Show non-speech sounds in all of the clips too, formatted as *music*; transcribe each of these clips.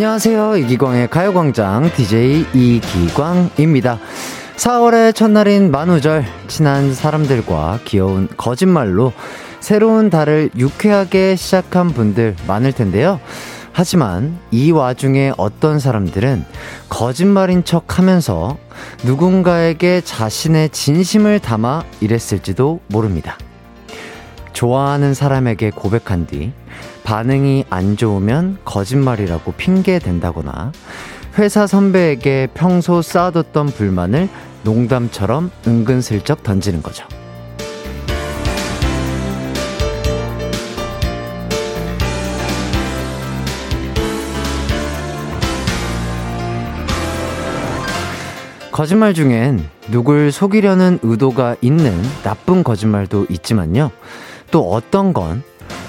안녕하세요. 이기광의 가요광장 DJ 이기광입니다. 4월의 첫날인 만우절, 친한 사람들과 귀여운 거짓말로 새로운 달을 유쾌하게 시작한 분들 많을 텐데요. 하지만 이 와중에 어떤 사람들은 거짓말인 척 하면서 누군가에게 자신의 진심을 담아 이랬을지도 모릅니다. 좋아하는 사람에게 고백한 뒤 반응이 안 좋으면 거짓말이라고 핑계 댄다거나 회사 선배에게 평소 쌓아뒀던 불만을 농담처럼 은근슬쩍 던지는 거죠. 거짓말 중엔 누굴 속이려는 의도가 있는 나쁜 거짓말도 있지만요. 또 어떤 건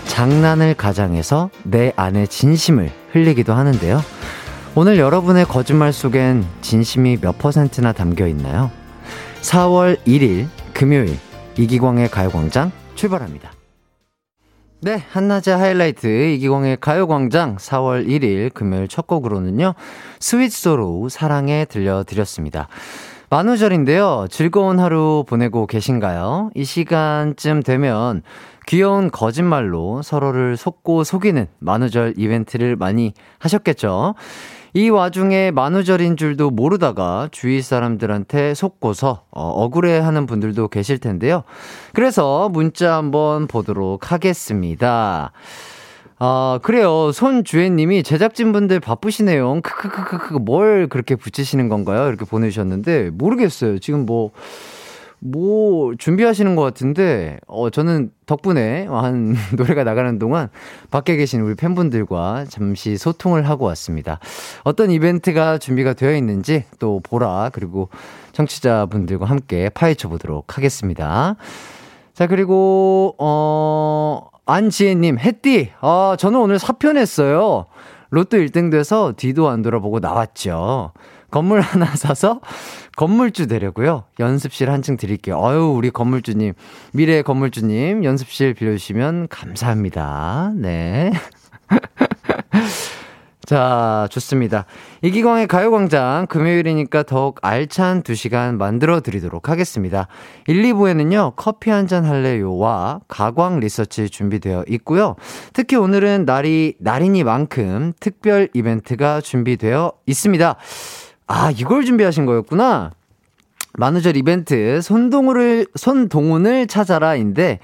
장난을 가장해서 내 안의 진심을 흘리기도 하는데요. 오늘 여러분의 거짓말 속엔 진심이 몇 퍼센트나 담겨 있나요? 4월 1일 금요일 이기광의 가요광장 출발합니다. 네, 한낮의 하이라이트 이기광의 가요광장 4월 1일 금요일 첫 곡으로는요. 스윗소로우 사랑해 들려드렸습니다. 만우절인데요. 즐거운 하루 보내고 계신가요? 이 시간쯤 되면 귀여운 거짓말로 서로를 속고 속이는 만우절 이벤트를 많이 하셨겠죠? 이 와중에 만우절인 줄도 모르다가 주위 사람들한테 속고서 어, 억울해하는 분들도 계실 텐데요. 그래서 문자 한번 보도록 하겠습니다. 아, 그래요. 손주혜님이 제작진분들 바쁘시네요. 크크크크크, 뭘 그렇게 붙이시는 건가요? 이렇게 보내주셨는데, 모르겠어요. 지금 뭐, 뭐 준비하시는 것 같은데 어 저는 덕분에 한 *laughs* 노래가 나가는 동안 밖에 계신 우리 팬분들과 잠시 소통을 하고 왔습니다. 어떤 이벤트가 준비가 되어 있는지 또 보라 그리고 청취자분들과 함께 파헤쳐 보도록 하겠습니다. 자 그리고 어 안지혜님 햇띠 아 저는 오늘 사표 냈어요. 로또 1등 돼서 뒤도 안 돌아보고 나왔죠. 건물 하나 사서 건물주 되려고요. 연습실 한 층 드릴게요. 아유, 우리 건물주님, 미래 건물주님, 연습실 빌려주시면 감사합니다. 네. *laughs* 자, 좋습니다. 이기광의 가요광장, 금요일이니까 더욱 알찬 2시간 만들어 드리도록 하겠습니다. 1, 2부에는요, 커피 한잔 할래요와 가광 리서치 준비되어 있고요. 특히 오늘은 날이, 날이니만큼 특별 이벤트가 준비되어 있습니다. 아, 이걸 준비하신 거였구나. 만우절 이벤트 손동훈을 손동훈을 찾아라인데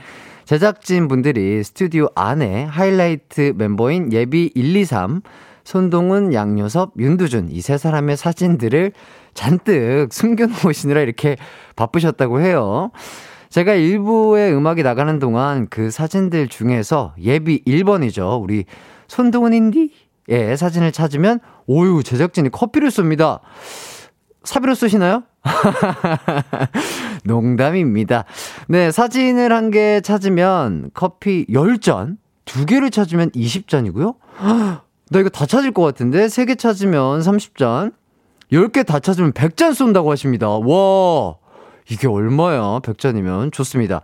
제작진 분들이 스튜디오 안에 하이라이트 멤버인 예비 1, 2, 3 손동훈, 양요섭, 윤두준 이 세 사람의 사진들을 잔뜩 숨겨놓으시느라 이렇게 바쁘셨다고 해요. 제가 일부의 음악이 나가는 동안 그 사진들 중에서 예비 1번이죠. 우리 손동훈인디? 예, 사진을 찾으면 오유 제작진이 커피를 쏩니다. 사비로 쓰시나요? *laughs* 농담입니다. 네, 사진을 한 개 찾으면 커피 10잔, 두 개를 찾으면 20잔이고요. *gasps* 나 이거 다 찾을 것 같은데? 세 개 찾으면 30잔, 10개 다 찾으면 100잔 쏜다고 하십니다. 와, 이게 얼마야? 100잔이면. 좋습니다.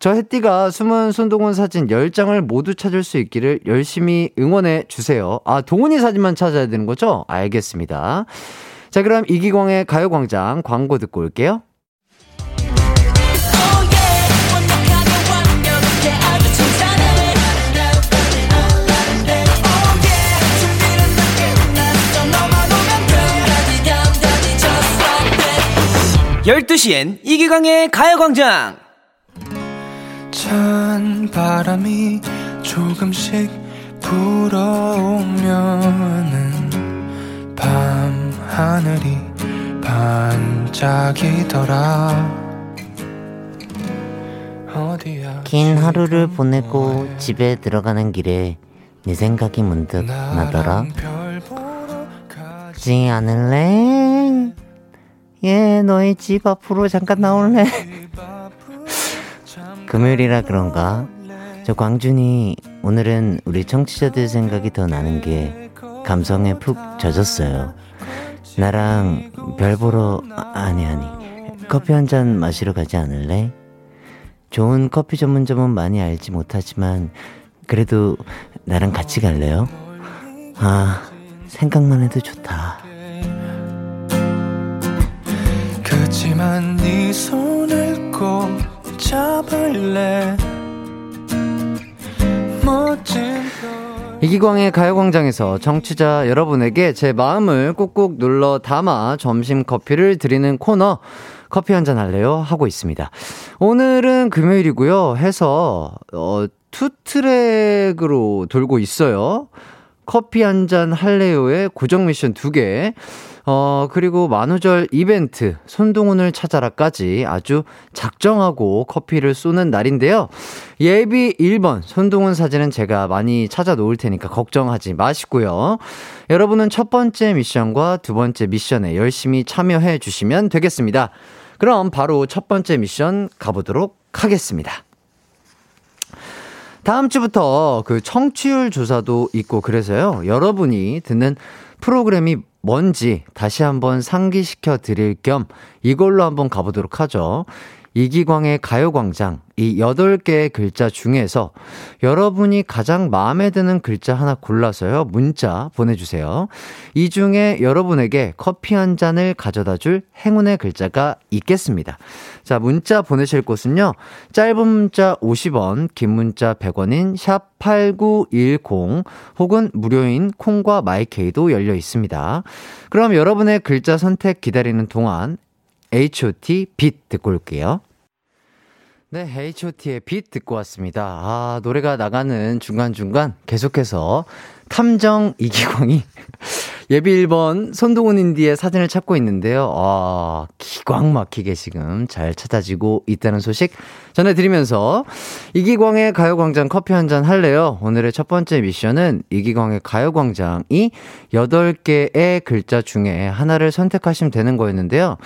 저 혜띠가 숨은 손동훈 사진 10장을 모두 찾을 수 있기를 열심히 응원해 주세요. 아, 동훈이 사진만 찾아야 되는 거죠? 알겠습니다. 자, 그럼 이기광의 가요광장 광고 듣고 올게요. 열두 시엔 이기광의 가요광장 찬 바람이 조금씩 불어오면은 밤 하늘이 반짝이더라 긴 하루를 보내고 집에 들어가는 길에 네 생각이 문득 나더라 지 않을래? 예, 너희 집 앞으로 잠깐 나올래? 금요일이라 그런가? 저 광준이 오늘은 우리 청취자들 생각이 더 나는 게 감성에 푹 젖었어요. 나랑 별 보러, 아, 니 아니. 커피 한 잔 마시러 가지 않을래? 좋은 커피 전문점은 많이 알지 못하지만, 그래도 나랑 같이 갈래요? 아, 생각만 해도 좋다. 그치만 네 손을 꼭 잡을래 이기광의 가요광장에서 청취자 여러분에게 제 마음을 꾹꾹 눌러 담아 점심 커피를 드리는 코너 커피 한 잔 할래요? 하고 있습니다. 오늘은 금요일이고요. 해서, 어, 투 트랙으로 돌고 있어요. 커피 한 잔 할래요의 고정 미션 두 개. 어, 그리고 만우절 이벤트, 손동훈을 찾아라까지 아주 작정하고 커피를 쏘는 날인데요. 예비 1번, 손동훈 사진은 제가 많이 찾아 놓을 테니까 걱정하지 마시고요. 여러분은 첫 번째 미션과 두 번째 미션에 열심히 참여해 주시면 되겠습니다. 그럼 바로 첫 번째 미션 가보도록 하겠습니다. 다음 주부터 그 청취율 조사도 있고 그래서요. 여러분이 듣는 프로그램이 뭔지 다시 한번 상기시켜 드릴 겸 이걸로 한번 가보도록 하죠. 이기광의 가요광장 이 8개의 글자 중에서 여러분이 가장 마음에 드는 글자 하나 골라서요. 문자 보내주세요. 이 중에 여러분에게 커피 한 잔을 가져다 줄 행운의 글자가 있겠습니다. 자, 문자 보내실 곳은요. 짧은 문자 50원, 긴 문자 100원인 샵 8910 혹은 무료인 콩과 마이케이도 열려 있습니다. 그럼 여러분의 글자 선택 기다리는 동안 H.O.T. 빛 듣고 올게요. 네, H.O.T의 빛 듣고 왔습니다. 아, 노래가 나가는 중간중간 계속해서 탐정 이기광이 *laughs* 예비 1번 손동훈 인디의 사진을 찾고 있는데요. 아, 기광 막히게 지금 잘 찾아지고 있다는 소식 전해드리면서 이기광의 가요광장 커피 한 잔 할래요? 오늘의 첫 번째 미션은 이기광의 가요광장이 8개의 글자 중에 하나를 선택하시면 되는 거였는데요.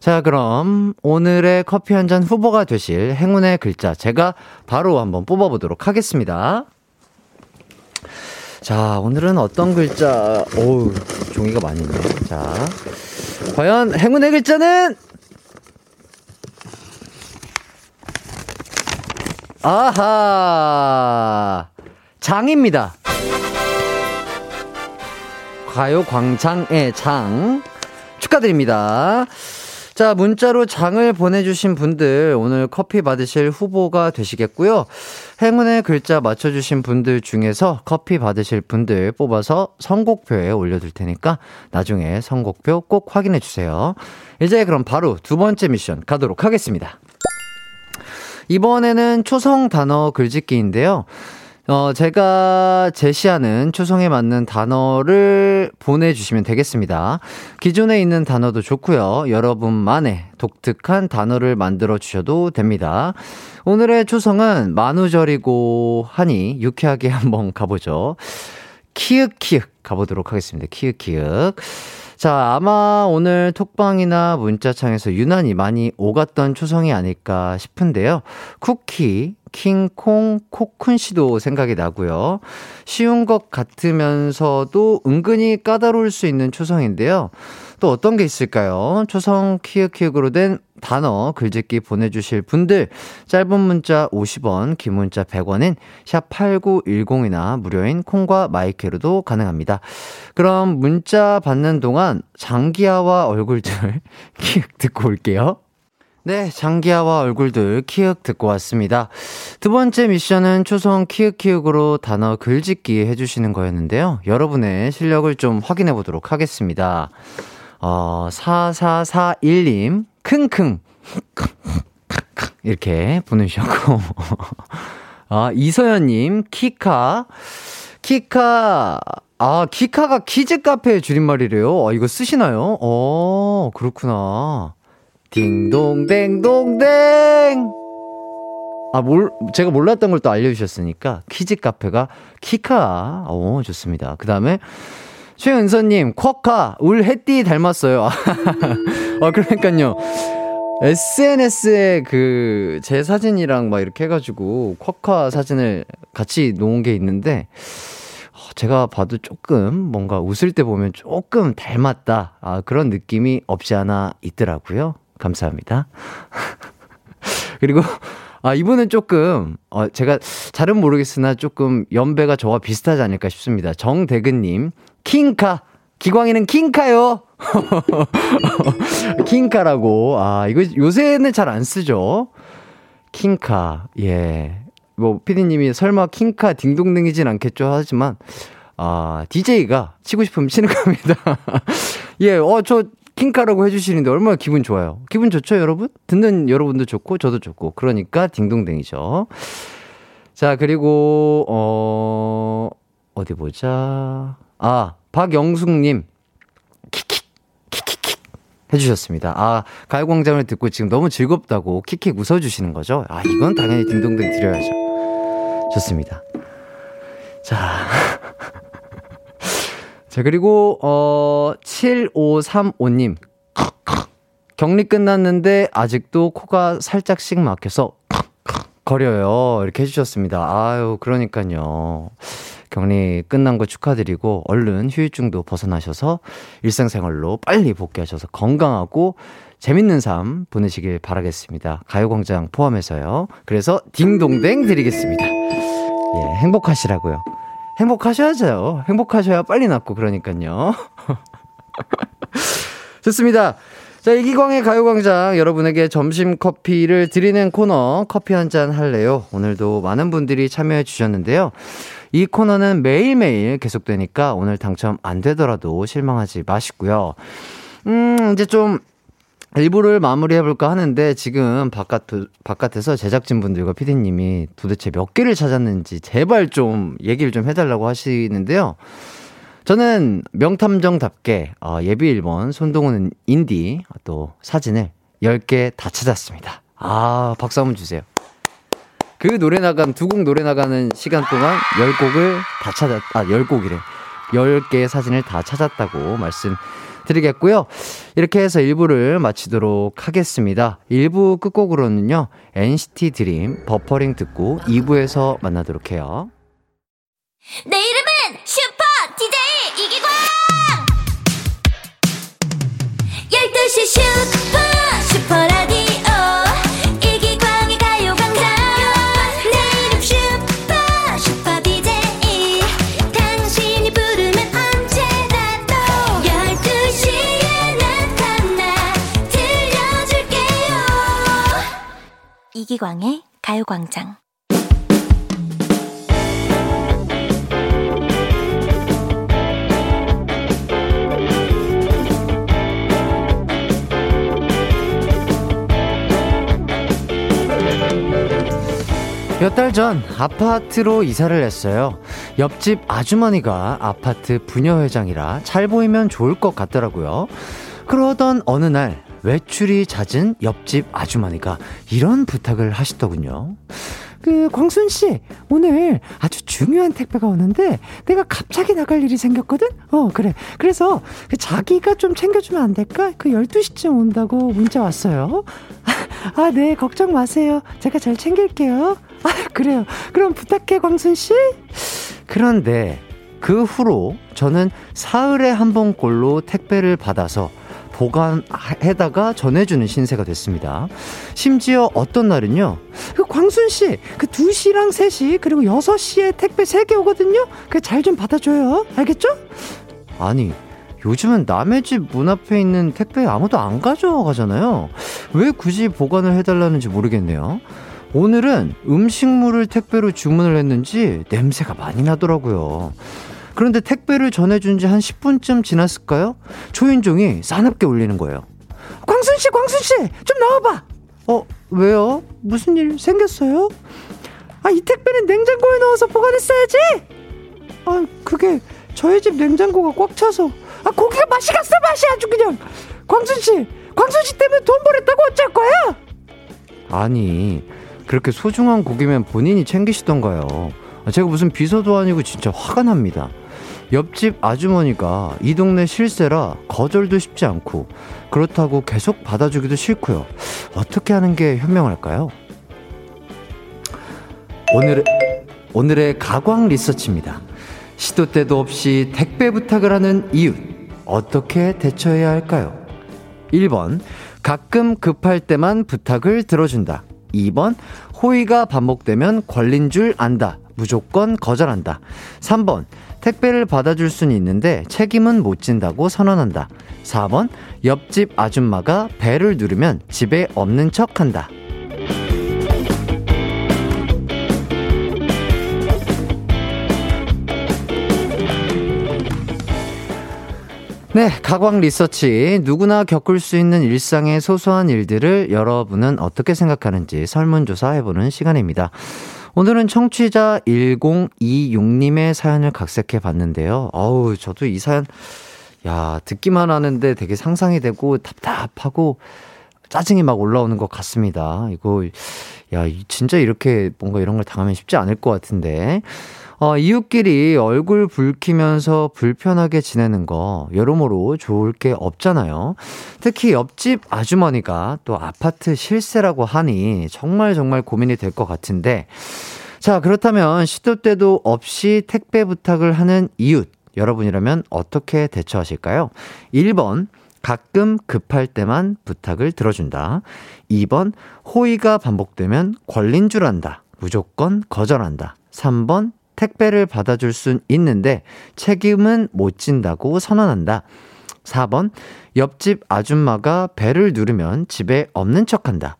자, 그럼 오늘의 커피 한 잔 후보가 되실 행운의 글자 제가 바로 한번 뽑아보도록 하겠습니다. 자, 오늘은 어떤 글자, 오우, 종이가 많이 있네. 자, 과연 행운의 글자는? 아하! 장입니다. 가요 광장의 장. 축하드립니다. 자, 문자로 장을 보내주신 분들 오늘 커피 받으실 후보가 되시겠고요. 행운의 글자 맞춰주신 분들 중에서 커피 받으실 분들 뽑아서 선곡표에 올려둘 테니까 나중에 선곡표 꼭 확인해 주세요. 이제 그럼 바로 두 번째 미션 가도록 하겠습니다. 이번에는 초성 단어 글짓기인데요. 어, 제가 제시하는 초성에 맞는 단어를 보내주시면 되겠습니다. 기존에 있는 단어도 좋고요. 여러분만의 독특한 단어를 만들어 주셔도 됩니다. 오늘의 초성은 만우절이고 하니 유쾌하게 *laughs* 한번 가보죠. 키읔키읔 가보도록 하겠습니다. 키읔키읔. 자, 아마 오늘 톡방이나 문자창에서 유난히 많이 오갔던 초성이 아닐까 싶은데요. 쿠키, 킹콩, 코쿤 씨도 생각이 나고요. 쉬운 것 같으면서도 은근히 까다로울 수 있는 초성인데요. 또 어떤 게 있을까요? 초성 키읔키읔으로 된 단어 글짓기 보내주실 분들 짧은 문자 50원 긴 문자 100원인 샵 8910이나 무료인 콩과 마이크로도 가능합니다. 그럼 문자 받는 동안 장기하와 얼굴들 *laughs* 키읔 듣고 올게요. 네, 장기하와 얼굴들 키읔 듣고 왔습니다. 두 번째 미션은 초성 키읔 키읔으로 단어 글짓기 해주시는 거였는데요. 여러분의 실력을 좀 확인해 보도록 하겠습니다. 어, 4441님, 킁킁. *laughs* 이렇게 보내주셨고. *laughs* 아, 이서연님, 키카. 키카. 아, 키카가 키즈 카페의 줄임말이래요. 아, 이거 쓰시나요? 어, 그렇구나. 딩동댕동댕! 아, 몰, 제가 몰랐던 걸 또 알려주셨으니까, 키즈 카페가 키카. 오, 좋습니다. 그 다음에, 최은서님, 쿼카, 울 해띠 닮았어요. 아, *laughs* 그러니까요. SNS에 그, 제 사진이랑 막 이렇게 해가지고, 쿼카 사진을 같이 놓은 게 있는데, 어, 제가 봐도 조금 뭔가 웃을 때 보면 조금 닮았다. 아, 그런 느낌이 없지 않아 있더라고요. 감사합니다. *laughs* 그리고, 아, 이분은 조금, 어, 제가 잘은 모르겠으나 조금 연배가 저와 비슷하지 않을까 싶습니다. 정대근님, 킹카. 기광이는 킹카요. *laughs* 킹카라고. 아, 이거 요새는 잘 안 쓰죠. 킹카. 예. 뭐, 피디님이 설마 킹카 딩동댕이진 않겠죠? 하지만, 아, DJ가 치고 싶으면 치는 겁니다. *laughs* 예, 어, 저 킹카라고 해주시는데 얼마나 기분 좋아요. 기분 좋죠, 여러분? 듣는 여러분도 좋고, 저도 좋고. 그러니까 딩동댕이죠. 자, 그리고, 어, 어디 보자. 아, 박영숙님. 킥킥, 킥킥킥. 해주셨습니다. 아, 가요광장을 듣고 지금 너무 즐겁다고 킥킥 웃어주시는 거죠? 아, 이건 당연히 딩동댕 드려야죠. 좋습니다. 자. 자, 그리고, 어, 7535님. 격리 끝났는데 아직도 코가 살짝씩 막혀서 거려요. 이렇게 해주셨습니다. 아유, 그러니까요. 격리 끝난 거 축하드리고 얼른 휴유증도 벗어나셔서 일상생활로 빨리 복귀하셔서 건강하고 재밌는 삶 보내시길 바라겠습니다. 가요광장 포함해서요. 그래서 딩동댕 드리겠습니다. 예, 행복하시라고요. 행복하셔야죠. 행복하셔야 빨리 낫고 그러니까요. *laughs* 좋습니다. 자, 이기광의 가요광장 여러분에게 점심 커피를 드리는 코너 커피 한 잔 할래요? 오늘도 많은 분들이 참여해 주셨는데요. 이 코너는 매일매일 계속되니까 오늘 당첨 안 되더라도 실망하지 마시고요. 음, 이제 좀 일부를 마무리해볼까 하는데 지금 바깥, 바깥에서 제작진분들과 피디님이 도대체 몇 개를 찾았는지 제발 좀 얘기를 좀 해달라고 하시는데요. 저는 명탐정답게 어, 예비 1번 손동훈 인디 또 사진을 10개 다 찾았습니다. 아, 박수 한번 주세요. 그 노래 나간, 두 곡 노래 나가는 시간 동안 10곡을 다 찾았, 아, 10곡이래. 10개의 사진을 다 찾았다고 말씀 드리겠고요. 이렇게 해서 1부를 마치도록 하겠습니다. 1부 끝곡으로는요, NCT 드림 버퍼링 듣고 2부에서 만나도록 해요. 내 이름은 슈퍼 DJ 이기광! 12시 슈퍼 이기광의 가요광장 몇 달 전 아파트로 이사를 했어요. 옆집 아주머니가 아파트 부녀회장이라 잘 보이면 좋을 것 같더라고요. 그러던 어느 날 외출이 잦은 옆집 아주머니가 이런 부탁을 하시더군요. 그 광순 씨 오늘 아주 중요한 택배가 오는데 내가 갑자기 나갈 일이 생겼거든. 어 그래. 그래서 그 자기가 좀 챙겨주면 안 될까? 그 12시쯤 온다고 문자 왔어요. 아, 네, 걱정 마세요. 제가 잘 챙길게요. 아, 그래요. 그럼 부탁해, 광순 씨. 그런데 그 후로 저는 사흘에 한 번꼴로 택배를 받아서 보관해다가 전해주는 신세가 됐습니다. 심지어 어떤 날은요, 그 광순 씨, 그 2시랑 3시, 그리고 6시에 택배 3개 오거든요? 그 잘 좀 받아줘요. 알겠죠? 아니, 요즘은 남의 집 문 앞에 있는 택배 아무도 안 가져가잖아요. 왜 굳이 보관을 해달라는지 모르겠네요. 오늘은 음식물을 택배로 주문을 했는지 냄새가 많이 나더라고요. 그런데 택배를 전해준 지 한 10분쯤 지났을까요? 초인종이 싸납게 울리는 거예요. 광순 씨, 광순 씨! 좀 나와봐! 어, 왜요? 무슨 일 생겼어요? 아, 이 택배는 냉장고에 넣어서 보관했어야지! 아, 그게 저희 집 냉장고가 꽉 차서. 아, 고기가 맛이 갔어, 맛이 아주 그냥! 광순 씨! 광순 씨 때문에 돈 버렸다고 어쩔 거야? 아니, 그렇게 소중한 고기면 본인이 챙기시던가요. 아, 제가 무슨 비서도 아니고 진짜 화가 납니다. 옆집 아주머니가 이 동네 실세라 거절도 쉽지 않고 그렇다고 계속 받아주기도 싫고요. 어떻게 하는 게 현명할까요? 오늘, 오늘의 가광 리서치입니다. 시도 때도 없이 택배 부탁을 하는 이웃. 어떻게 대처해야 할까요? 1번. 가끔 급할 때만 부탁을 들어준다. 2번. 호의가 반복되면 걸린 줄 안다. 무조건 거절한다. 3번. 택배를 받아줄 수는 있는데 책임은 못 진다고 선언한다. 4번. 옆집 아줌마가 배를 누르면 집에 없는 척 한다. 네, 가광 리서치. 누구나 겪을 수 있는 일상의 소소한 일들을 여러분은 어떻게 생각하는지 설문조사 해보는 시간입니다. 오늘은 청취자 1026님의 사연을 각색해 봤는데요. 어우, 저도 이 사연, 야, 듣기만 하는데 되게 상상이 되고 답답하고 짜증이 막 올라오는 것 같습니다. 이거, 야, 진짜 이렇게 뭔가 이런 걸 당하면 쉽지 않을 것 같은데. 어, 이웃끼리 얼굴 붉히면서 불편하게 지내는 거 여러모로 좋을 게 없잖아요. 특히 옆집 아주머니가 또 아파트 실세라고 하니 정말 정말 고민이 될 것 같은데 자, 그렇다면 시도 때도 없이 택배 부탁을 하는 이웃 여러분이라면 어떻게 대처하실까요? 1번 가끔 급할 때만 부탁을 들어준다. 2번 호의가 반복되면 걸린 줄 안다. 무조건 거절한다. 3번 택배를 받아줄 순 있는데 책임은 못 진다고 선언한다. 4번, 옆집 아줌마가 배를 누르면 집에 없는 척 한다.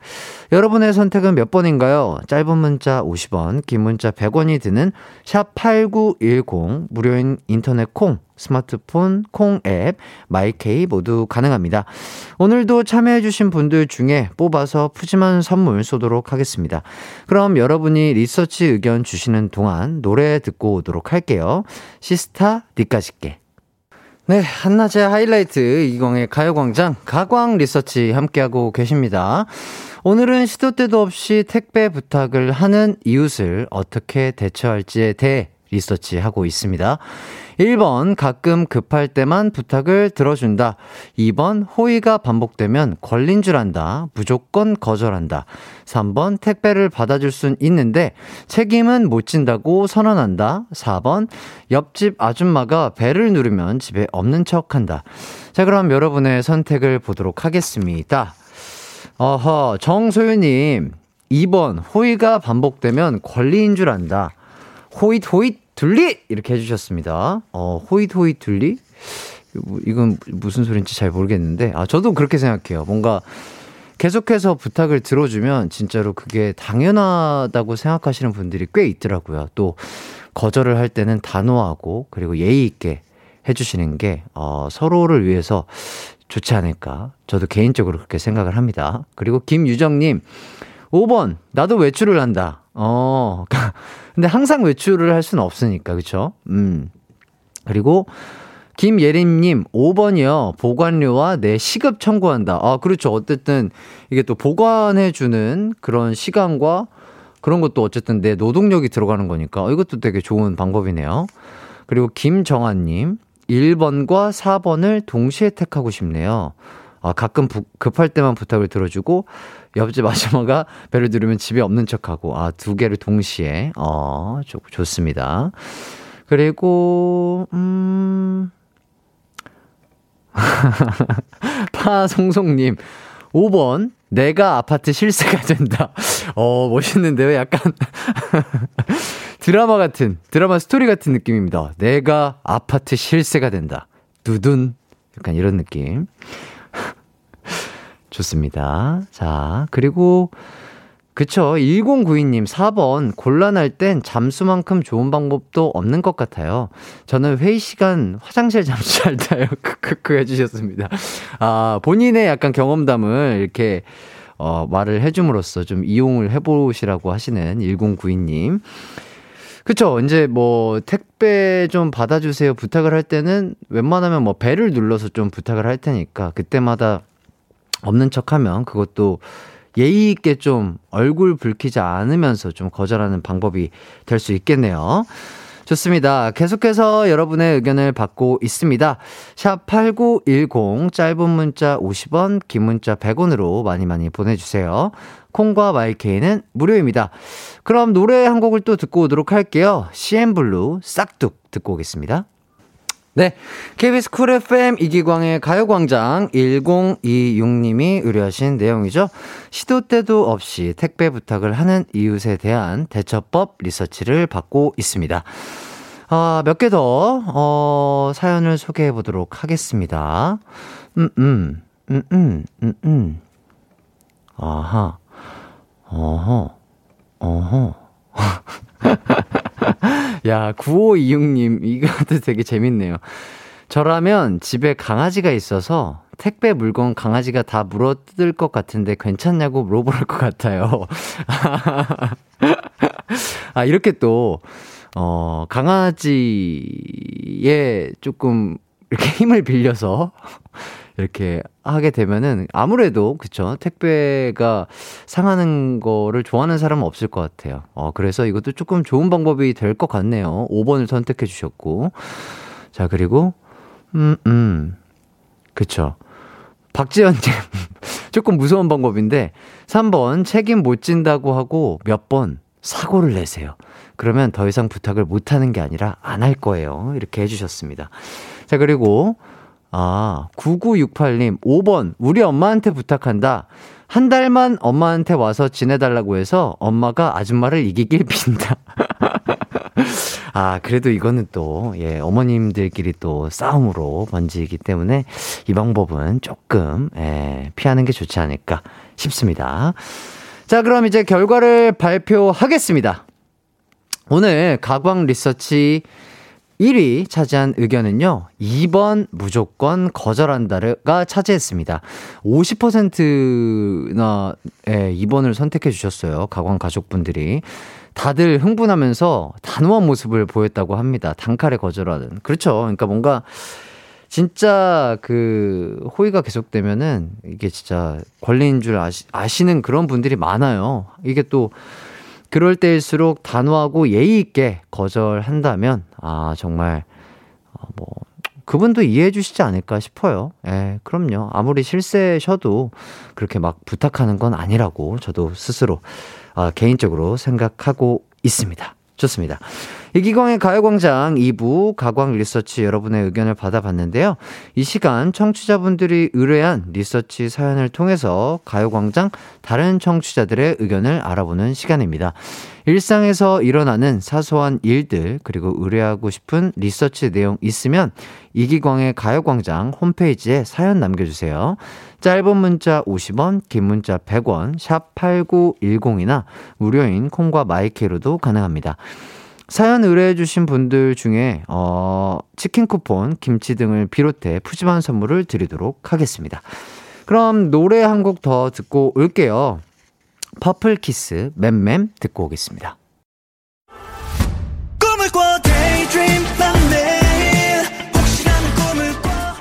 여러분의 선택은 몇 번인가요? 짧은 문자 50원, 긴 문자 100원이 드는 샵8910, 무료인 인터넷 콩, 스마트폰 콩 앱, 마이케이 모두 가능합니다. 오늘도 참여해주신 분들 중에 뽑아서 푸짐한 선물 쏘도록 하겠습니다. 그럼 여러분이 리서치 의견 주시는 동안 노래 듣고 오도록 할게요. 시스타 니까짓게. 네, 한낮의 하이라이트 이광의 가요광장 가광 리서치 함께하고 계십니다. 오늘은 시도 때도 없이 택배 부탁을 하는 이웃을 어떻게 대처할지에 대해 리서치하고 있습니다. 1번 가끔 급할 때만 부탁을 들어준다. 2번 호의가 반복되면 걸린 줄 안다. 무조건 거절한다. 3번 택배를 받아줄 순 있는데 책임은 못 진다고 선언한다. 4번 옆집 아줌마가 배를 누르면 집에 없는 척 한다. 자, 그럼 여러분의 선택을 보도록 하겠습니다. 어허, 정소유님. 2번 호의가 반복되면 권리인 줄 안다. 호잇 호잇 둘리 이렇게 해주셨습니다. 어 호잇 호잇 둘리 이건 무슨 소리인지 잘 모르겠는데 아 저도 그렇게 생각해요. 뭔가 계속해서 부탁을 들어주면 진짜로 그게 당연하다고 생각하시는 분들이 꽤 있더라고요. 또 거절을 할 때는 단호하고 그리고 예의 있게 해주시는 게 어, 서로를 위해서 좋지 않을까. 저도 개인적으로 그렇게 생각을 합니다. 그리고 김유정님 5번 나도 외출을 한다. 어 근데 항상 외출을 할 수는 없으니까, 그쵸? 음. 그리고, 김예림님, 5번이요. 보관료와 내 시급 청구한다. 아, 그렇죠. 어쨌든, 이게 또 보관해주는 그런 시간과 그런 것도 어쨌든 내 노동력이 들어가는 거니까 이것도 되게 좋은 방법이네요. 그리고 김정아님, 1번과 4번을 동시에 택하고 싶네요. 아, 가끔 부, 급할 때만 부탁을 들어주고 옆집 아줌마가 배를 누르면 집에 없는 척하고 아, 두 개를 동시에 어, 좋, 좋습니다. 그리고 음 *laughs* 파송송님 5번 내가 아파트 실세가 된다. 어, 멋있는데요? 약간 *laughs* 드라마 같은, 드라마 스토리 같은 느낌입니다. 내가 아파트 실세가 된다. 두둔. 약간 이런 느낌. 좋습니다. 자, 그리고, 그쵸. 1092님, 4번. 곤란할 땐 잠수만큼 좋은 방법도 없는 것 같아요. 저는 회의 시간 화장실 잠수 잘 타요. *laughs* 크크크 해주셨습니다. 아, 본인의 약간 경험담을 이렇게, 어, 말을 해줌으로써 좀 이용을 해보시라고 하시는 1092님. 그쵸. 이제 뭐, 택배 좀 받아주세요 부탁을 할 때는 웬만하면 뭐, 배를 눌러서 좀 부탁을 할 테니까, 그때마다 없는 척 하면 그것도 예의 있게 좀 얼굴 붉히지 않으면서 좀 거절하는 방법이 될 수 있겠네요. 좋습니다. 계속해서 여러분의 의견을 받고 있습니다. 샵 8910 짧은 문자 50원, 긴 문자 100원으로 많이 많이 보내주세요. 콩과 마이케이는 무료입니다. 그럼 노래 한 곡을 또 듣고 오도록 할게요. CN블루 싹둑 듣고 오겠습니다. 네. KBS 쿨 FM 이기광의 가요광장 1026님이 의뢰하신 내용이죠. 시도 때도 없이 택배 부탁을 하는 이웃에 대한 대처법 리서치를 받고 있습니다. 아, 몇 개 더, 어, 사연을 소개해 보도록 하겠습니다. 음, 음, 음, 음, 음, 음. 아하. 어허. 어허. *laughs* 야, 9526님, 이것도 되게 재밌네요. 저라면 집에 강아지가 있어서 택배 물건 강아지가 다 물어뜯을 것 같은데 괜찮냐고 물어볼 것 같아요. *laughs* 아, 이렇게 또, 어, 강아지에 조금 이렇게 힘을 빌려서 *laughs* 이렇게 하게 되면은 아무래도 그쵸 택배가 상하는 거를 좋아하는 사람은 없을 것 같아요. 어 그래서 이것도 조금 좋은 방법이 될 것 같네요. 5번을 선택해 주셨고 자 그리고 음음 음. 그쵸 박지연님 *laughs* 조금 무서운 방법인데 3번 책임 못 진다고 하고 몇 번 사고를 내세요. 그러면 더 이상 부탁을 못 하는 게 아니라 안 할 거예요. 이렇게 해주셨습니다. 자, 그리고 아, 9968님, 5번, 우리 엄마한테 부탁한다. 한 달만 엄마한테 와서 지내달라고 해서 엄마가 아줌마를 이기길 빈다. *laughs* 아, 그래도 이거는 또, 예, 어머님들끼리 또 싸움으로 번지기 때문에 이 방법은 조금, 예, 피하는 게 좋지 않을까 싶습니다. 자, 그럼 이제 결과를 발표하겠습니다. 오늘 가광 리서치 1위 차지한 의견은요, 2번 무조건 거절한다가 차지했습니다. 50%나, 예, 2번을 선택해 주셨어요. 가관 가족분들이. 다들 흥분하면서 단호한 모습을 보였다고 합니다. 단칼에 거절하는. 그렇죠. 그러니까 뭔가, 진짜 그 호의가 계속되면은 이게 진짜 권리인 줄 아시, 아시는 그런 분들이 많아요. 이게 또 그럴 때일수록 단호하고 예의 있게 거절한다면 아 정말 어, 뭐 그분도 이해해 주시지 않을까 싶어요. 예, 그럼요. 아무리 실세셔도 그렇게 막 부탁하는 건 아니라고 저도 스스로 아, 개인적으로 생각하고 있습니다. 좋습니다. 이기광의 가요광장 2부 가광 리서치 여러분의 의견을 받아봤는데요. 이 시간 청취자분들이 의뢰한 리서치 사연을 통해서 가요광장 다른 청취자들의 의견을 알아보는 시간입니다. 일상에서 일어나는 사소한 일들 그리고 의뢰하고 싶은 리서치 내용 있으면 이기광의 가요광장 홈페이지에 사연 남겨주세요. 짧은 문자 50원, 긴 문자 100원, 샵 8910이나 무료인 콩과 마이케이로도 가능합니다. 사연 의뢰해주신 분들 중에, 어, 치킨 쿠폰, 김치 등을 비롯해 푸짐한 선물을 드리도록 하겠습니다. 그럼 노래 한 곡 더 듣고 올게요. 퍼플 키스, 맴맴 듣고 오겠습니다.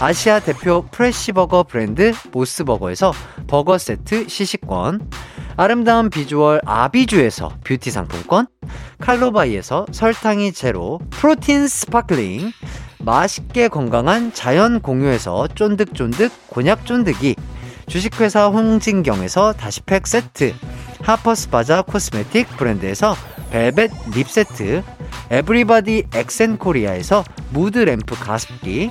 아시아 대표 프레시버거 브랜드 모스버거에서 버거 세트 시식권, 아름다운 비주얼 아비주에서 뷰티 상품권, 칼로바이에서 설탕이 제로 프로틴 스파클링, 맛있게 건강한 자연 공유에서 쫀득쫀득 곤약 쫀득이, 주식회사 홍진경에서 다시팩 세트, 하퍼스바자 코스메틱 브랜드에서 벨벳 립 세트, 에브리바디 엑센코리아에서 무드 램프 가습기,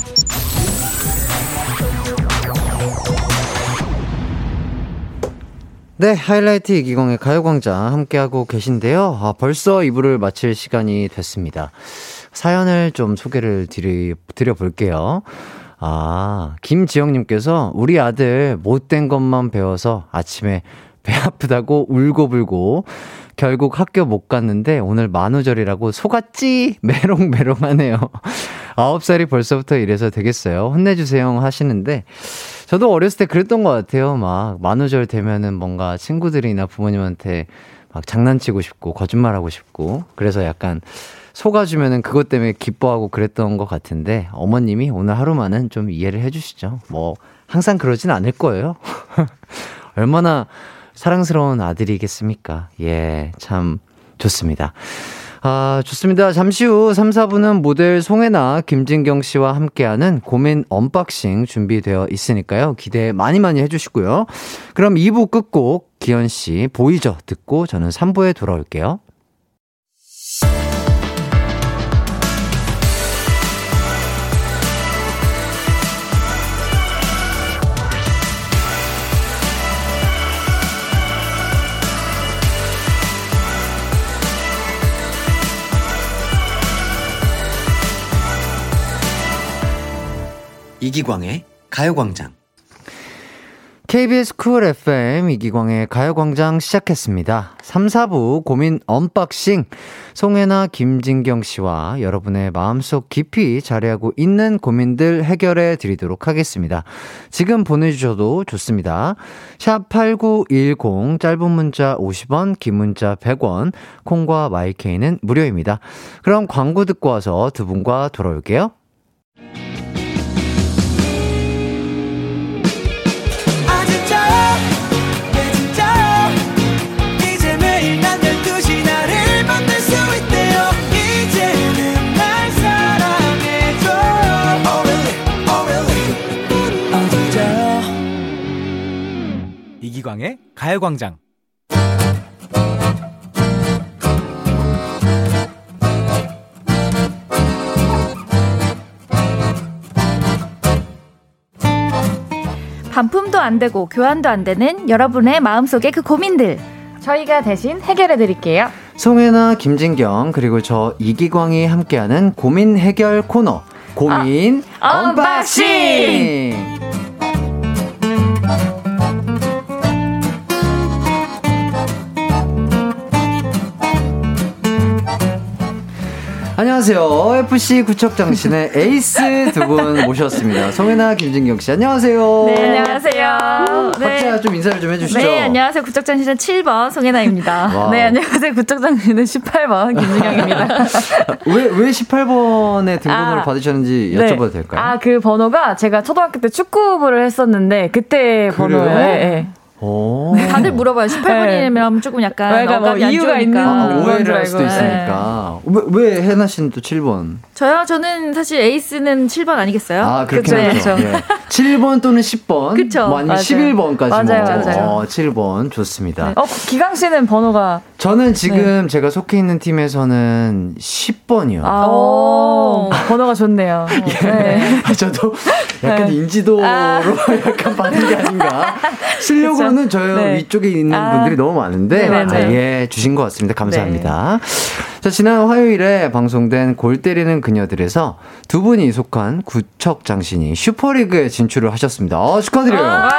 네, 하이라이트 이기광의 가요광장 함께하고 계신데요. 아, 벌써 2부를 마칠 시간이 됐습니다. 사연을 좀 소개를 드리, 드려볼게요. 아, 김지영님께서 우리 아들 못된 것만 배워서 아침에 배 아프다고 울고불고 결국 학교 못 갔는데 오늘 만우절이라고 속았지 메롱메롱 하네요. *laughs* 아홉 살이 벌써부터 이래서 되겠어요. 혼내주세요 하시는데 저도 어렸을 때 그랬던 것 같아요. 막 만우절 되면은 뭔가 친구들이나 부모님한테 막 장난치고 싶고 거짓말하고 싶고 그래서 약간 속아주면은 그것 때문에 기뻐하고 그랬던 것 같은데 어머님이 오늘 하루만은 좀 이해를 해주시죠. 뭐 항상 그러진 않을 거예요. *laughs* 얼마나 사랑스러운 아들이겠습니까? 예, 참 좋습니다. 아, 좋습니다. 잠시 후 3, 4부는 모델 송해나, 김진경 씨와 함께하는 고민 언박싱 준비되어 있으니까요. 기대 많이 많이 해주시고요. 그럼 2부 끝곡 기현 씨 보이죠? 듣고 저는 3부에 돌아올게요. 이기광의 가요광장. KBS 쿨 FM 이기광의 가요광장 시작했습니다. 3, 4부 고민 언박싱. 송해나 김진경 씨와 여러분의 마음속 깊이 자리하고 있는 고민들 해결해 드리도록 하겠습니다. 지금 보내주셔도 좋습니다. 샵 8910, 짧은 문자 50원, 긴 문자 100원, 콩과 마이케이는 무료입니다. 그럼 광고 듣고 와서 두 분과 돌아올게요. 이기광의 가요광장. 반품도 안 되고 교환도 안 되는 여러분의 마음속의 그 고민들 저희가 대신 해결해 드릴게요. 송해나, 김진경, 그리고 저 이기광이 함께하는 고민 해결 코너. 고민 아, 언박싱! 안녕하세요. FC 구척장신의 에이스 두 분 모셨습니다. 송해나, 김진경 씨, 안녕하세요. 네, 안녕하세요. 각자 좀 인사를 좀 해주시죠. 네, 안녕하세요. 구척장신의 7번 송해나입니다. 와우. 네, 안녕하세요. 구척장신의 18번 김진경입니다. *laughs* 왜, 왜 18번에 등록을 아, 받으셨는지 네. 여쭤봐도 될까요? 아, 그 번호가 제가 초등학교 때 축구부를 했었는데 그때 번호예요. 그래요? 예, 예. 오. 다들 물어봐요. 18번이면 조금 약간 그러니까 뭐 이유가. 있는 아, 오해를 줄할 수도 알고. 있으니까. 왜, 왜 해나 씨는 또 7번? 저요? 저는 사실 에이스는 7번 아니겠어요? 아, 그렇긴 그쵸? 하죠. 네. 예. 7번 또는 10번. 그쵸. 뭐 아니면 맞아요. 11번까지. 맞아요, 뭐. 맞아요. 어, 7번. 좋습니다. 네. 어, 기강 씨는 번호가 저는 지금 제가 속해 있는 팀에서는 10번이요. 아, 오, 번호가 좋네요. *laughs* 네. 아, *laughs* 저도 약간 인지도로 *laughs* 약간 받은 게 아닌가. 실력으로 는저 네. 위쪽에 있는 아. 분들이 너무 많은데, 네, 아. 예, 주신 것 같습니다. 감사합니다. 자, 지난 화요일에 방송된 골 때리는 그녀들에서 두 분이 속한 구척 장신이 슈퍼리그에 진출을 하셨습니다. 아, 축하드려요.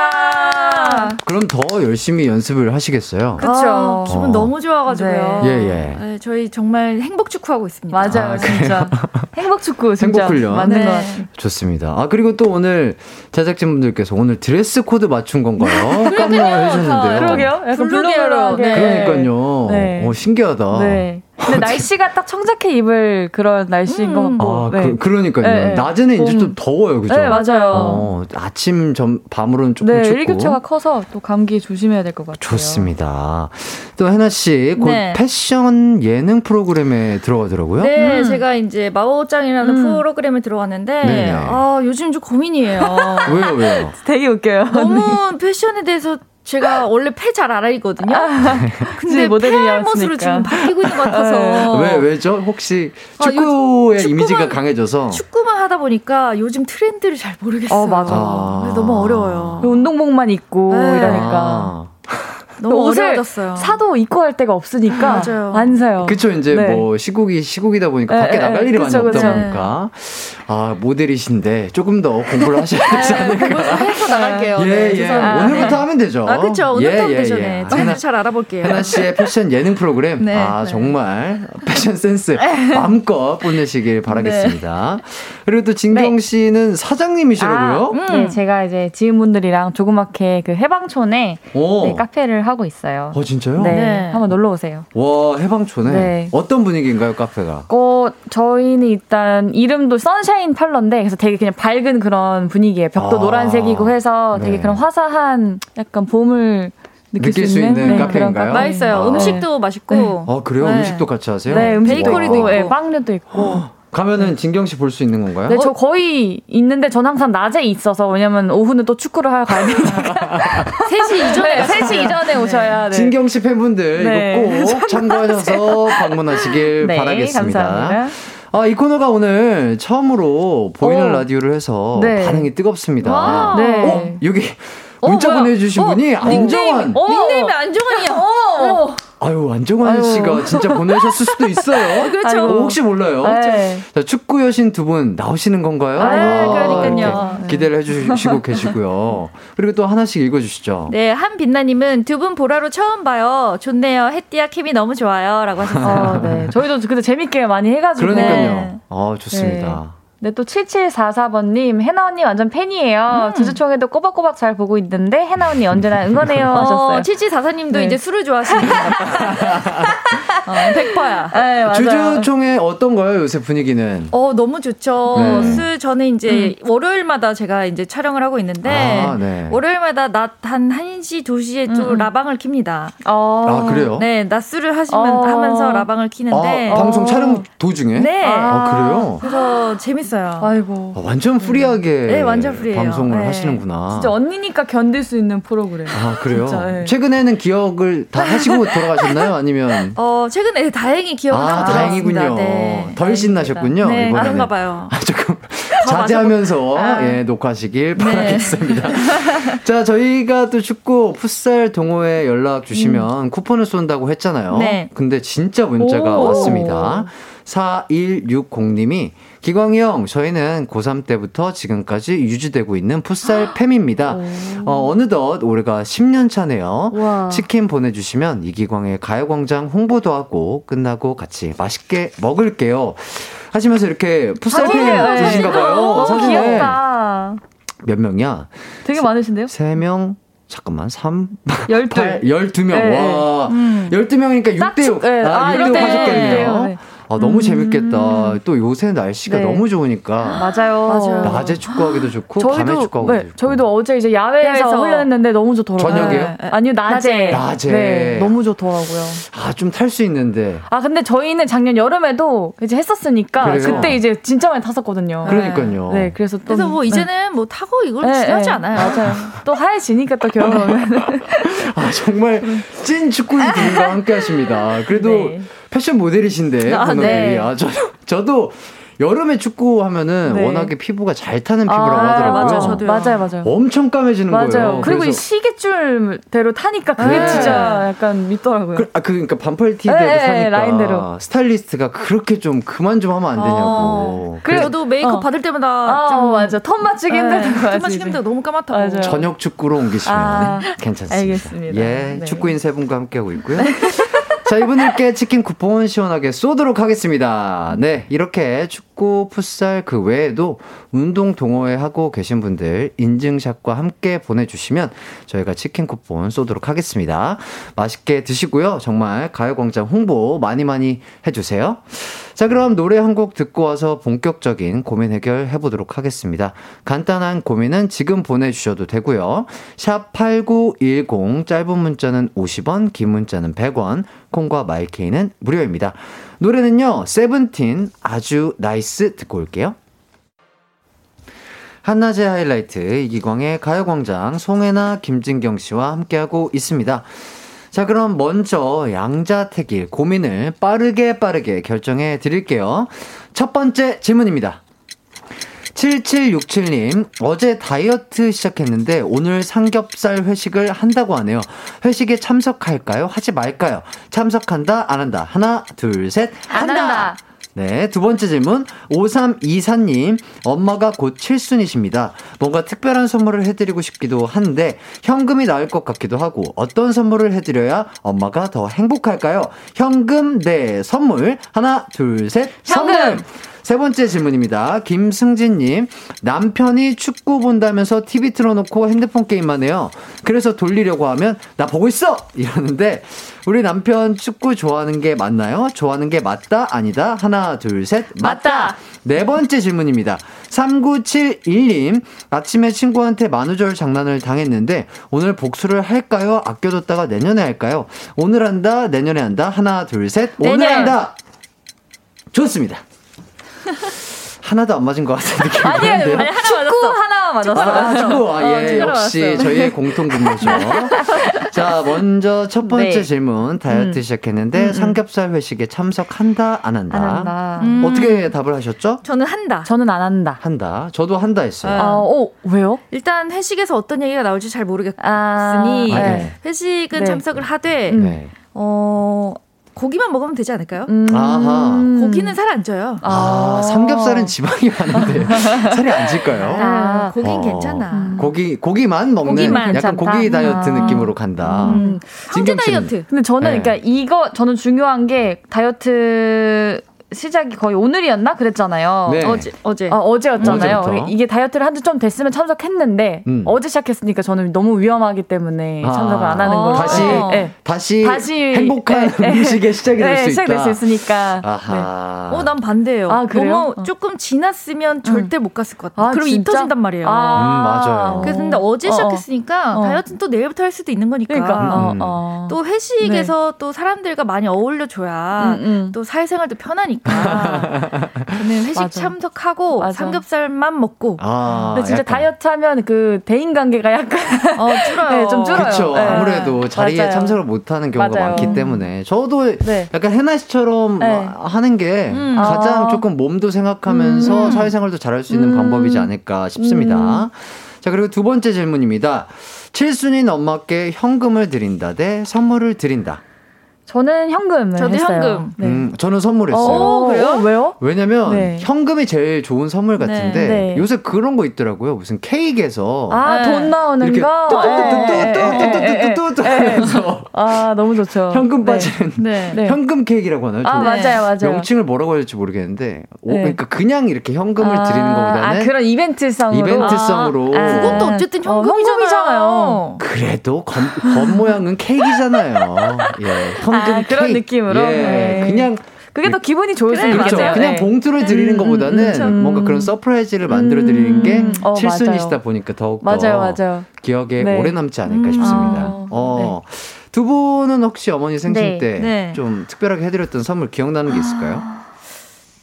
와. 그럼 더 열심히 연습을 하시겠어요. 그쵸. 아. 기분 어. 너무 좋아가지고요. 네. 예, 예. 네, 저희 정말 행복 축구하고 있습니다. 맞아요, 아, 진짜. *laughs* 행복 축구, 진짜. 행복 훈련. 맞는 네. 것 같아요. 좋습니다. 아, 그리고 또 오늘 제작진분들께서 오늘 드레스 코드 맞춘 건가요? *laughs* 깜놀을 해주셨는데요. 그러게요. 약간 블루. 계열로. 네. 그러니까요. 네. 오, 신기하다. 네. 근데 날씨가 딱 청자켓 입을 그런 날씨인 것 같고. 아, 네. 그, 러니까요 네, 네. 낮에는 이제 봄. 좀 더워요, 그죠? 네, 맞아요. 어, 아침, 점, 밤으로는 조금 네, 춥고. 일교차가 커서 또 감기 조심해야 될 것 같아요. 좋습니다. 또 해나 씨, 곧 네. 패션 예능 프로그램에 들어가더라고요. 네, 음. 제가 이제 마오짱이라는 음. 프로그램에 들어왔는데, 네네. 아, 요즘 좀 고민이에요. *laughs* 왜요, 왜요? 되게 웃겨요. 너무 패션에 대해서 제가 원래 패잘 알아있거든요. 근데 모델이 패 알못으로 나왔으니까. 지금 바뀌고 있는 것 같아서. 왜, 왜죠? 혹시 아, 요- 축구의 축구만- 이미지가 강해져서. 축구만 하다 보니까 요즘 트렌드를 잘 모르겠어요. 어, 맞아. 아. 너무 어려워요. 운동복만 입고 네. 이러니까. 아. *laughs* 너무 옷을 어려워졌어요. 사도 입고 할 데가 없으니까 맞아요. 안 사요. 그쵸, 이제 네. 뭐 시국이 시국이다 보니까 네, 밖에 네, 나갈 일이 많이 그쵸, 없다 그쵸. 보니까. 아, 모델이신데 조금 더 공부를 하셔야 되지 않을까. 공부 좀 해서 나갈게요. 예, 네, 예. 죄송합니다. 오늘부터 하면 되죠. 아, 그쵸. 오늘부터 예, 하면 예, 되죠. 예. 네. 아, 트렌드 잘 알아볼게요. 해나 씨의 패션 예능 프로그램. 네. 아, 네. 정말 패션 센스 *laughs* 마음껏 뽐내시길 바라겠습니다. 그리고 또 진경 씨는 사장님이시라고요? 아, 네, 제가 이제 지인분들이랑 조그맣게 그 해방촌에 오. 네, 카페를 하고 있어요. 어, 진짜요? 네, 네. 한번 놀러 오세요. 와, 해방촌에 네. 어떤 분위기인가요, 카페가? 어, 저희는 일단 이름도 선샤 인 팔러인데 그래서 되게 그냥 밝은 그런 분위기예요. 벽도 아, 노란색이고 해서 되게 네. 그런 화사한 약간 봄을 느낄, 느낄 수 있는 네, 그런 카페인가요? 카페. 맛있어요. 아. 음식도 맛있고. 어, 그래요? 네. 음식도 같이 하세요? 네, 음식 베이커리도 있고, 있고. 네, 빵류도 있고. 가면은 진경 씨 볼 수 있는 건가요? 네, 저 거의 있는데 전 항상 낮에 있어서 왜냐면 오후는 또 축구를 하러 가야 되니까. *laughs* 3시 이전에 네, 3시 이전에 오셔야 돼. 진경 씨 팬분들 네. 이거 꼭 *laughs* 참고하셔서 방문하시길 네, 바라겠습니다. 감사합니다. 아, 이 코너가 오늘 처음으로 보이는 어. 라디오를 해서 네. 반응이 뜨겁습니다. 와. 네. 어, 여기 문자 뭐야? 보내주신 어, 분이 안정환. 어. 닉네임이 안정환이야. 어. 아유, 안정환 아유. 씨가 진짜 보내셨을 수도 있어요. *laughs* 그렇죠. 어, 혹시 몰라요. 네. 자, 축구 여신 두 분 나오시는 건가요? 아, 그러니까요. 이렇게 기대를 해주시고 *laughs* 계시고요. 그리고 또 하나씩 읽어주시죠. 네, 한빛나님은 두 분 보라로 처음 봐요. 좋네요. 햇띠야 케미 너무 좋아요. 라고 하셨어요. 어, 네. 저희도 근데 재밌게 많이 해가지고. 그러니까요. 네. 아, 좋습니다. 네, 또 7744번님, 해나 언니 완전 팬이에요. 주주총회도 꼬박꼬박 잘 보고 있는데, 해나 언니 언제나 응원해요. *laughs* 하셨어요. 어, 7744님도 네. 이제 술을 같아요. 어, 100%야. *laughs* 네, 맞아요. 주주총회 어떤가요, 요새 분위기는? 어, 너무 좋죠. 네. 술, 저는 이제 월요일마다 제가 이제 촬영을 하고 있는데, 아, 네. 월요일마다 낮 한 1시, 2시에 또 음. 라방을 킵니다. 어. 아, 그래요? 네, 낮 술을 하시면, 어. 하면서 라방을 키는데, 아, 방송 어. 촬영 도중에? 네. 아, 그래요? 그래서 재밌어요. 아이고. 아, 완전 프리하게 네, 완전 프리해요. 방송을 네. 하시는구나. 진짜 언니니까 견딜 수 있는 프로그램. 아, 그래요? 진짜, 네. 최근에는 기억을 다 하시고 *laughs* 돌아가셨나요? 아니면? 어, 최근에 다행히 기억을 아, 하고 돌아왔습니다. 다행이군요. 네. 덜 신나셨군요. 네, 이번에는. 그런가 봐요. 아, 조금 더 *laughs* 자제하면서 아. 예, 녹화하시길 네. 바라겠습니다. *laughs* 자, 저희가 또 축구 풋살 동호회 연락 주시면 쿠폰을 쏜다고 했잖아요. 네. 근데 진짜 문자가 오. 왔습니다. 4160님이 기광이 형, 저희는 고3 때부터 지금까지 유지되고 있는 풋살 팸입니다. 어, 어느덧 올해가 10년 차네요. 우와. 치킨 보내주시면 이기광의 가요광장 홍보도 하고 끝나고 같이 맛있게 먹을게요. 하시면서 이렇게 풋살 사진이에요. 팬 네. 봐요. 너무 사진에. 몇 명이야? 되게 많으신데요? 3명, 잠깐만, 3, 12. 8, 12명. 네. 와. 음. 12명이니까 딱 6대6. 네. 아, 아, 6대6 6대6 하셨겠네요. 네. 아, 너무 재밌겠다. 또 요새 날씨가 네. 너무 좋으니까. 맞아요. 맞아요. 낮에 축구하기도 좋고, 밤에 저희도 축구하기도 네, 좋고. 저희도 어제 이제 야외에서. 훈련했는데 너무 좋더라고요. 저녁에요? 네. 아니요 낮에. 낮에. 네, 너무 좋더라고요. 아, 좀 탈 수 있는데. 아 근데 저희는 작년 여름에도 이제 했었으니까 그래요? 그때 이제 진짜 많이 탔었거든요. 그러니까요. 네, 그래서 또 그래서 뭐 네. 이제는 뭐 타고 이걸 네, 중요하지 네, 않아요. 맞아요. 또 하얘지니까 또 겨울 오면. *laughs* 아, 정말 찐 축구인 두 분과 함께 하십니다. 그래도 네. 패션 모델이신데, 아. 네. 아, 저, 저도 여름에 축구 하면은 네. 워낙에 피부가 잘 타는 피부라고 아, 하더라고요. 맞아요, 저도요. 맞아요, 맞아요. 엄청 까매지는 맞아요. 거예요. 그리고 이 그래서- 시계줄대로 타니까 그게 네. 진짜 약간 밉더라고요. 그, 아, 그, 그러니까 반팔 티대로 네, 네, 사니까 라인대로. 스타일리스트가 그렇게 좀 그만 좀 하면 안 되냐고. 그래 그래서 저도 메이크업 어. 받을 때마다 아, 좀 맞아. 턴 맞추기 힘들다고 톤 하지. 맞추기 힘들어 너무 까맣다고. 맞아요. 저녁 축구로 옮기시면 아, 괜찮습니다. 알겠습니다. 예, 네. 축구인 세 분과 함께하고 있고요. *laughs* 자, 이분들께 치킨 쿠폰 시원하게 쏘도록 하겠습니다. 네, 이렇게 축구, 풋살 그 외에도 운동 동호회 하고 계신 분들 인증샷과 함께 보내주시면 저희가 치킨 쿠폰 쏘도록 하겠습니다. 맛있게 드시고요. 정말 가요광장 홍보 많이 많이 해주세요. 자, 그럼 노래 한 곡 듣고 와서 본격적인 고민 해결 해 보도록 하겠습니다. 간단한 고민은 지금 보내주셔도 되고요. 샵 8910, 짧은 문자는 50원, 긴 문자는 100원, 콩과 마이케이는 무료입니다. 노래는요, 세븐틴 아주 나이스 듣고 올게요. 한낮의 하이라이트 이기광의 가요광장 송해나 김진경 씨와 함께하고 있습니다. 자, 그럼 먼저 양자택일 고민을 빠르게 빠르게 결정해 드릴게요. 첫 번째 질문입니다. 7767님, 어제 다이어트 시작했는데 오늘 삼겹살 회식을 한다고 하네요. 회식에 참석할까요? 하지 말까요? 참석한다? 안 한다? 하나, 둘, 셋. 안 한다. 네, 두 번째 질문. 5324님, 엄마가 곧 칠순이십니다. 뭔가 특별한 선물을 해드리고 싶기도 한데, 현금이 나을 것 같기도 하고, 어떤 선물을 해드려야 엄마가 더 행복할까요? 현금 대 선물. 하나, 둘, 셋. 현금! 세 번째 질문입니다. 김승진님, 남편이 축구 본다면서 TV 틀어놓고 핸드폰 게임만 해요. 그래서 돌리려고 하면, 나 보고 있어! 이러는데, 우리 남편 축구 좋아하는 게 맞나요? 좋아하는 게 맞다? 아니다? 하나, 둘, 셋. 맞다. 네 번째 질문입니다. 3971님, 아침에 친구한테 만우절 장난을 당했는데, 오늘 복수를 할까요? 아껴뒀다가 내년에 할까요? 오늘 한다? 내년에 한다? 하나, 둘, 셋. 오늘 내년. 한다! 좋습니다. *laughs* 하나도 안 맞은 것 같은 *laughs* 느낌이 아니에요. 드는데요. 아니, 하나 맞았어. 하나 맞았어. 아, 축구. 아, 예, 축구로 역시 왔어요. 저희의 공통 분모죠. *laughs* 자, 먼저 첫 번째 네. 질문. 다이어트 음. 시작했는데 삼겹살 회식에 참석한다, 안 한다? 안 한다. 음. 어떻게 답을 하셨죠? 저는 한다. 저는 안 한다. 한다. 저도 한다 했어요. 아. 아, 오, 왜요? 일단 회식에서 어떤 얘기가 나올지 잘 모르겠으니 아, 네. 회식은 네. 참석을 하되 음. 네. 어 고기만 먹으면 되지 않을까요? 음. 아하. 고기는 살 안 쪄요. 아, 삼겹살은 지방이 많은데 *laughs* 살이 안 찔까요? 아. 네, 고긴 어. 괜찮아. 음. 고기 고기만 먹는 고기만 약간 괜찮다. 고기 다이어트 아. 느낌으로 간다. 음. 황제? 다이어트. 근데 저는 네. 그러니까 이거 저는 중요한 게 다이어트 시작이 거의 오늘이었나 그랬잖아요. 네. 어제 어제. 아, 어제였잖아요. 어제부터. 이게 다이어트를 한 지 좀 됐으면 참석했는데 음. 어제 시작했으니까 저는 너무 위험하기 때문에 아. 참석을 안 하는 거죠. 다시 네, 네. 다시, 다시 행복한 네, 네. *laughs* 음식의 시작이 될수 네, 있다. 시작될 수 있으니까. 네. 아하. 어, 난 반대예요. 아, 그래요? 너무 어. 조금 지났으면 절대 못 갔을 것 같아. 아, 그럼? 입 터진단 말이에요. 아. 음, 맞아요. 그래서 근데 어제 어, 어. 시작했으니까 어. 다이어트는 또 내일부터 할 수도 있는 거니까. 그러니까 어, 음. 어. 또 회식에서 또 사람들과 많이 어울려 줘야 음, 음. 또 사회생활도 편하니까. 저는 회식 맞아. 참석하고 맞아. 삼겹살만 먹고 아, 근데 진짜 약간. 다이어트 하면 그 대인 관계가 약간 어, 줄어요. *laughs* 네, 좀 줄어요. 그쵸. 네. 아무래도 자리에 맞아요. 참석을 못 하는 경우가 맞아요. 많기 때문에 저도 네. 약간 해나 씨처럼 네. 하는 게 음. 가장 아. 조금 몸도 생각하면서 음. 사회생활도 잘할 수 있는 음. 방법이지 않을까 싶습니다. 자 그리고 두 번째 질문입니다. 칠순인 엄마께 현금을 드린다 대 선물을 드린다. 저는 현금을 저도 했어요. 현금. 네. 음, 저는 선물했어요. 어, 그래요? 왜요? 왜냐면 네. 현금이 제일 좋은 선물 같은데 네. 요새 그런 거 있더라고요. 무슨 케이크에서 아, 네. 돈 나오는 이렇게 거. 뚜뚜뚜뚜뚜뚜뚜뚜뚜뚜 하면서 아, 너무 좋죠. 현금 네. 빠지는 네. 네. 현금 케이크라고 하나요? 아, 맞아요, 맞아요. 명칭을 뭐라고 해야 될지 모르겠는데 오, 네. 그러니까 그냥 이렇게 현금을 아, 드리는 것보다는 아, 그런 이벤트성으로. 이벤트성으로 아, 그것도 어쨌든 어, 현금이잖아요. 그래도 겉, 겉모양은 케이크잖아요. 예, 아, 그런 케이크. 느낌으로? 예, 네. 그냥 그게 더 기분이 좋을 수 그래, 그렇죠. 있겠네요. 그냥 네. 봉투를 드리는 음, 것보다는 음, 음. 뭔가 그런 서프라이즈를 만들어 드리는 게 음, 어, 칠순이시다. 보니까 더욱 맞아요, 더 맞아요. 기억에 네. 오래 남지 않을까 음, 싶습니다. 아, 어. 두 분은 혹시 어머니 생신 네, 때 네. 좀 특별하게 해드렸던 선물 기억나는 게 있을까요?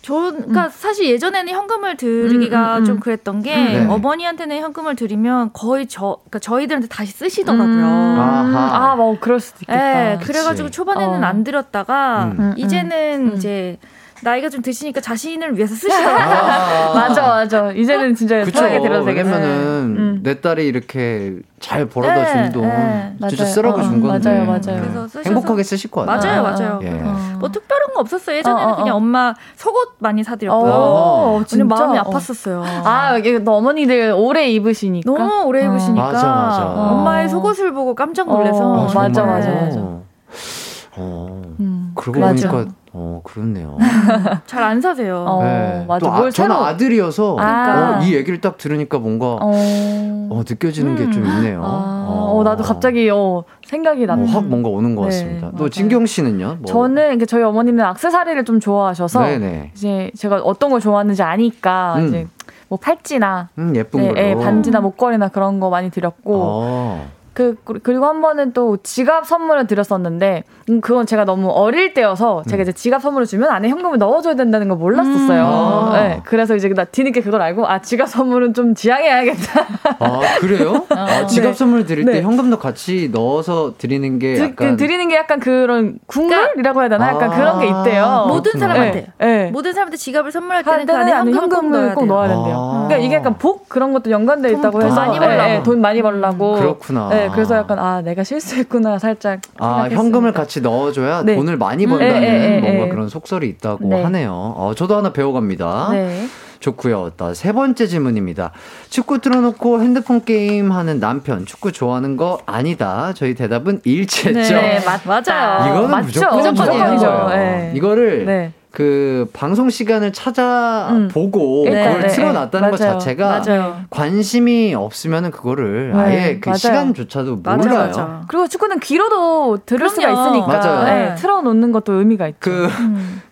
저, 그러니까 사실 예전에는 현금을 드리기가 음, 음, 음. 좀 그랬던 게 네. 어머니한테는 현금을 드리면 거의 저, 그러니까 저희들한테 다시 쓰시더라고요. 음, 아하. 아, 뭐 그럴 수도 있겠다. 예, 그래가지고. 초반에는 어. 안 드렸다가 음. 음, 이제는 음. 이제 나이가 좀 드시니까 자신을 위해서 쓰시더라고요. 아. *laughs* 맞아, 맞아. 이제는 진짜 그쵸. 편하게 들어도 되겠어요. 왜냐면은 음. 내 딸이 이렇게 잘 벌어다 준 네, 돈 네. 진짜 맞아요. 쓰라고 어, 준 건데 맞아요, 맞아요. 그래서 쓰셔서 행복하게 쓰실 것 같아요. 맞아요, 아, 맞아요. 예. 어. 뭐 특별한 거 없었어요. 예전에는 어, 어, 어. 그냥 엄마 속옷 많이 사드렸고요. 어, 왜냐면 진짜? 마음이 어. 아팠었어요. 아, 이게 또 어머니들 오래 입으시니까. 너무 오래 어. 입으시니까 맞아, 맞아. 엄마의 속옷을 보고 깜짝 놀라서 어, 아, 맞아. 맞아, 맞아. 어. 음. 그러고 맞아. 보니까 어 그렇네요. *laughs* 잘 안 사세요. 어, 네. 맞아. 또 아, 뭘 저는 새로- 아들이어서 그러니까. 어, 이 얘기를 딱 들으니까 뭔가 어, 어. 느껴지는 게좀 있네요. 아, 어, 나도 갑자기 어, 생각이 어, 났네. 확 뭔가 오는 것 네, 같습니다. 또 맞아요. 진경 씨는요? 뭐. 저는 저희 어머니는 악세사리를 좀 좋아하셔서 네네. 이제 제가 어떤 걸 좋아하는지 아니까 음. 이제 뭐 팔찌나 음, 예쁜 네, 걸로. 예, 반지나 목걸이나 그런 거 많이 드렸고 어. 그 그리고 한 번은 또 지갑 선물을 드렸었는데 음, 그건 제가 너무 어릴 때여서 제가 이제 지갑 선물을 주면 안에 현금을 넣어줘야 된다는 걸 몰랐었어요. 아. 네, 그래서 이제 나 뒤늦게 그걸 알고 아 지갑 선물은 좀 지양해야겠다. 아, 그래요? *laughs* 아, 지갑 네. 선물 드릴 때 네. 현금도 같이 넣어서 드리는 게 드, 약간 그 드리는 게 약간 그런 국룰이라고 해야 되나? 약간 아. 그런 게 있대요. 모든. 사람한테. 네, 네. 모든 사람한테 지갑을 선물할 할 때는 그 안에 현금을 꼭 현금을 넣어야 꼭. 넣어야 된대요. 아. 그러니까 이게 약간 복 그런 것도 연관돼 있다고 돈 해서 많이 예, 벌라고. 예, 돈 많이 벌라고. 그렇구나. 네, 그래서 약간 아 내가 실수했구나 살짝. 아, 생각했습니다. 현금을 같이 넣어줘야 네. 돈을 많이 음, 번다는 예, 뭔가 예. 그런 속설이 있다고 네. 하네요. 어, 저도 하나 배워갑니다. 네. 좋고요. 또세 번째 질문입니다. 축구 틀어놓고 핸드폰 게임 하는 남편, 축구 좋아하는 거 아니다. 저희 대답은 일치했죠. 네, 맞, 맞아요. 이거는 맞죠. 무조건 무조건이죠. 무조건이죠. 네. 이거를 네. 그 방송 시간을 찾아보고 음. 그걸 네, 틀어놨다는 네, 것 맞아요. 자체가 맞아요. 관심이 없으면은 그거를 네, 아예 그 맞아요. 시간조차도 맞아, 몰라요. 맞아. 그리고 축구는 귀로도 들을 수가 그럼요. 있으니까 맞아요. 네, 틀어놓는 것도 의미가 있죠. 그,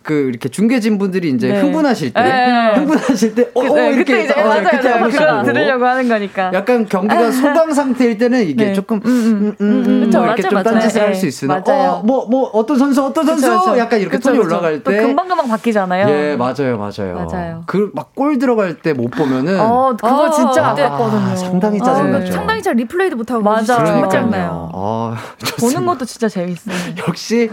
그, 이렇게 중계진 분들이 이제 네. 흥분하실 때, 네. 흥분하실 때, 어, 그, 어, 네, 이렇게 그때 이제 어, 맞아요. 그때 맞아요. 시도하고. 들으려고 하는 거니까. 약간 경기가 *laughs* 소강 상태일 때는 이게 네. 조금, 음, 음. 음, 음, 음, 그쵸, 뭐 이렇게 좀. 딴짓을 네. 할수 있으나, 맞아요. 어, 뭐, 뭐, 어떤 선수, 어떤 선수? 그쵸, 그쵸. 약간 이렇게 그쵸, 톤이 그쵸. 올라갈 또 때. 금방 금방 바뀌잖아요. 예, 맞아요, 맞아요. 맞아요. 그, 막 골 들어갈 때 못 보면은. 어, 그거 어, 진짜 그때- 아깝거든요. 아, 상당히 어, 짜증나죠. 상당히 잘 리플레이도 못 하고 맞아요. 정말 그러니까요. 짜증나요. 아, *laughs* 보는. 것도 진짜 재밌어요. *laughs* 역시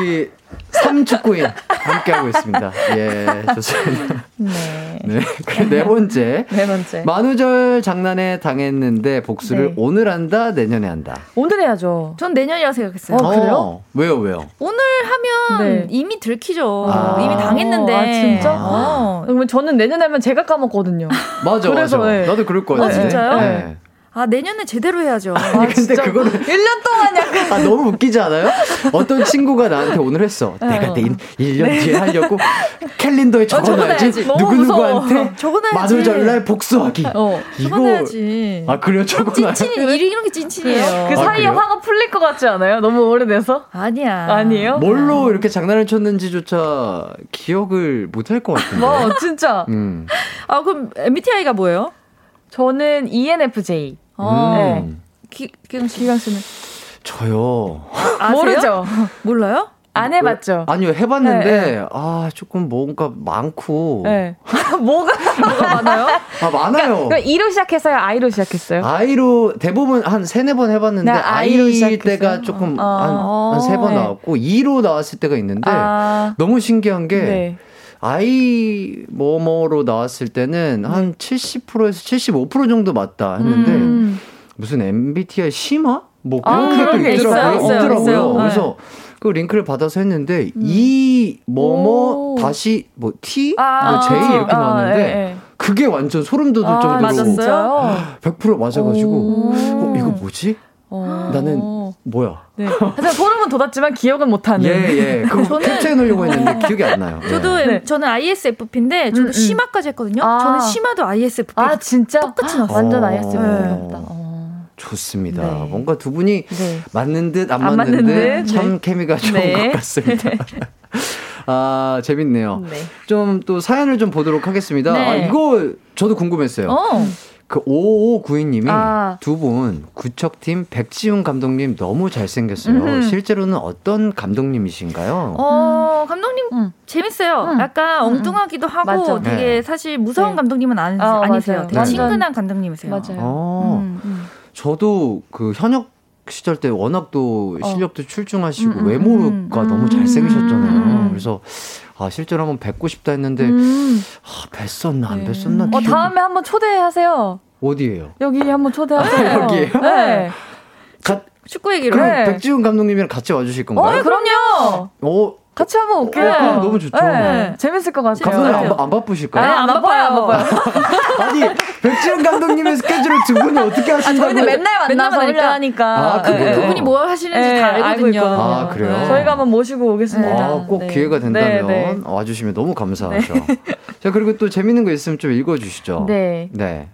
우리 삼축구인 함께하고 있습니다. 예, 좋습니다. 네. 네. 그네 번째. 네 번째. 만우절 장난에 당했는데 복수를 네. 오늘 한다, 내년에 한다. 오늘 해야죠. 전 내년이라 생각했어요. 어, 그래요? 왜요, 왜요? 오늘 하면 네. 이미 들키죠. 아. 이미 당했는데. 아, 진짜? 어. 그러면 저는 내년에 하면 제가 까먹거든요. 맞아, 그래서, 맞아. 네. 나도 그럴 거 아. 진짜요? 네. 아, 내년에 제대로 해야죠. 아니, 근데 그거를 1년 동안 약간. 아, 너무 웃기지 않아요? 어떤 *laughs* 친구가 나한테 오늘 했어. 내가 내일 1년 뒤에 하려고 캘린더에 적어놔야지. 적어놔야지. 너무 누구누구한테 적어놔야지. 만우절날 복수하기. 어. 적어놔야지. 아, 그래요? 적어놔요? 찐친이 이런 게 찐친이에요. 그 아, 사이에 그래요? 화가 풀릴 것 같지 않아요? 너무 오래돼서? 아니야. 아니에요? 뭘로 이렇게 장난을 쳤는지조차 기억을 못할 것 같은데. 와, 진짜. 음. 아, 그럼 MBTI가 뭐예요? 저는 ENFJ. 어. 네. 기, 기경 씨. 기강 씨는? 저요. *laughs* 아세요? 모르죠? 몰라요? 안 해봤죠? 아니요, 해봤는데, 네, 아, 조금 뭔가 많고. 네. *laughs* 뭐가? 뭐가 많아요? 아, 많아요. 그럼 E로 시작했어요? I로 시작했어요? 아이로 대부분 한 세네 번 해봤는데 네, 아이로 아이 시작했어요. 때가 조금 어. 한세번 네. 나왔고 2로 나왔을 때가 있는데 아, 너무 신기한 게 네. 아이 뭐뭐로 나왔을 때는 한 70%에서 75% 정도 맞다 했는데 음. 무슨 MBTI 심화 뭐 아, 그런 그런 게 있더라고요. 있어요? 있어요, 있더라고요. 있어요. 네. 그래서 그 링크를 받아서 했는데 이 뭐뭐 오. 다시 뭐 T 아, 뭐 J 이렇게 아, 나왔는데 예, 예. 그게 완전 소름 돋을 아, 정도로 맞았어요? 진짜요? 100% 맞아가지고 오. 어, 이거 뭐지? 어. 나는 뭐야? 네. 하여튼 소름은 돋았지만 기억은 못하는. 예, 예. 그거 캡처해 놓으려고 했는데 기억이 안 나요. 예. 저도 네. 저는 ISFP인데 저도 음, 음. 심화까지 했거든요. 아. 저는 심화도 ISFP. 아, 진짜? 똑같이 나왔어요. 완전 어. ISFP 네. 같다. 어. 좋습니다. 네. 뭔가 두 분이 네. 맞는 듯안안 맞는 맞는 듯 듯, 참 네. 케미가 좋은 네. 것 같습니다. *laughs* 아, 재밌네요. 네. 좀또 사연을 좀 보도록 하겠습니다. 네. 아, 이거 저도 궁금했어요. 어. 그 5592님이 아. 두분 구척팀 백지훈 감독님 너무 잘생겼어요. 음흠. 실제로는 어떤 감독님이신가요? 어, 감독님 음. 재밌어요. 음. 약간 엉뚱하기도 하고 맞죠. 되게 네. 사실 무서운 네. 감독님은 아니, 어, 아니세요. 맞아요. 되게 네. 친근한 감독님이세요. 맞아요. 어, 음, 음. 저도 그 현역 시절 때 워낙 또 어. 실력도 출중하시고 음, 음, 외모가 음, 너무 음, 잘생기셨잖아요. 음. 그래서 아 실제로 한번 뵙고 싶다 했는데 음. 아, 뵀었나 안 네. 뵀었나 어, 기억이- 다음에 한번 초대하세요. 어디예요? 여기 한번 초대하세요. 여기예요? 네. 가, 축구 얘기를. 그럼 네. 백지훈 감독님이랑 같이 와주실 어, 건가요? 그럼요. 어, 같이 한번 올게요. 어, 그럼 너무 좋죠. 네, 재밌을 것 같아요. 감독님 안, 네. 바- 안 바쁘실까요? 아니, 안 바빠요, 안 바빠요. *laughs* 아니 백지영 감독님의 스케줄을 두 분이 어떻게 하신다고? 저희는 맨날 맨날 만나서 만나니까. 하니까. 아, 그래요? 네. 그분이 뭘 하시는지 네, 다 알고 알거든요. 있거든요. 아, 그래요? 저희가 한번 모시고 오겠습니다. 아, 꼭 네. 기회가 된다면 네, 네. 와주시면 너무 감사하죠. 자 그리고 또 재밌는 거 있으면 좀 읽어주시죠. 네. 네.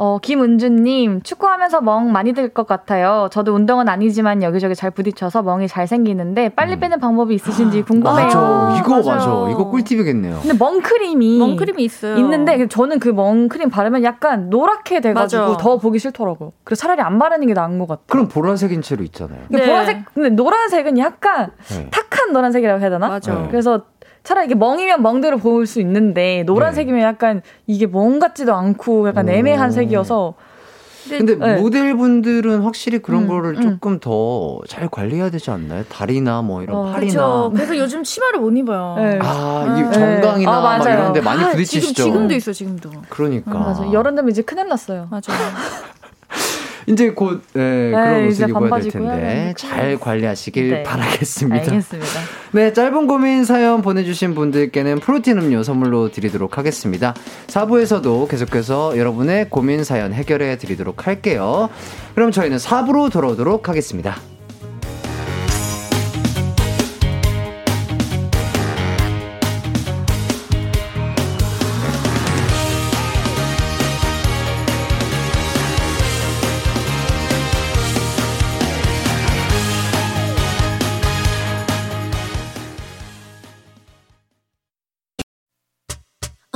어, 김은주님, 축구하면서 멍 많이 들 것 같아요. 저도 운동은 아니지만 여기저기 잘 부딪혀서 멍이 잘 생기는데 빨리 빼는 방법이 있으신지 궁금해요. 음. 맞아. 이거 맞아요. 맞아. 이거 꿀팁이겠네요. 근데 멍크림이 멍크림이 있어요. 있는데 저는 그 멍크림 바르면 약간 노랗게 돼가지고 맞아. 더 보기 싫더라고요. 그래서 차라리 안 바르는 게 나은 것 같아요. 그럼 보라색인 채로 있잖아요. 네. 보라색, 근데 노란색은 약간 네. 탁한 노란색이라고 해야 되나? 맞아. 네. 그래서 차라리 이게 멍이면 멍대로 보일 수 있는데 노란색이면 약간 이게 멍 같지도 않고 약간 오. 애매한 색이어서 근데 네. 모델분들은 확실히 그런 음, 거를 음. 조금 더 잘 관리해야 되지 않나요? 다리나 뭐 이런 어, 팔이나. 그렇죠. 그래서 요즘 치마를 못 입어요. 네. 아, 이 네. 정강이나 아, 막 맞아요. 이런 데 많이 아, 부딪히시죠. 지금, 지금도 있어, 지금도. 그러니까. 맞아 여름 되면 이제 큰일 났어요. 맞아. *laughs* 이제 곧 예, 그런 이제 모습 입어야 될 텐데 입어야 잘 관리하시길 네. 바라겠습니다. 알겠습니다. *laughs* 네, 짧은 고민 사연 보내주신 분들께는 프로틴 음료 선물로 드리도록 하겠습니다. 4부에서도 계속해서 여러분의 고민 사연 해결해 드리도록 할게요. 그럼 저희는 4부로 돌아오도록 하겠습니다.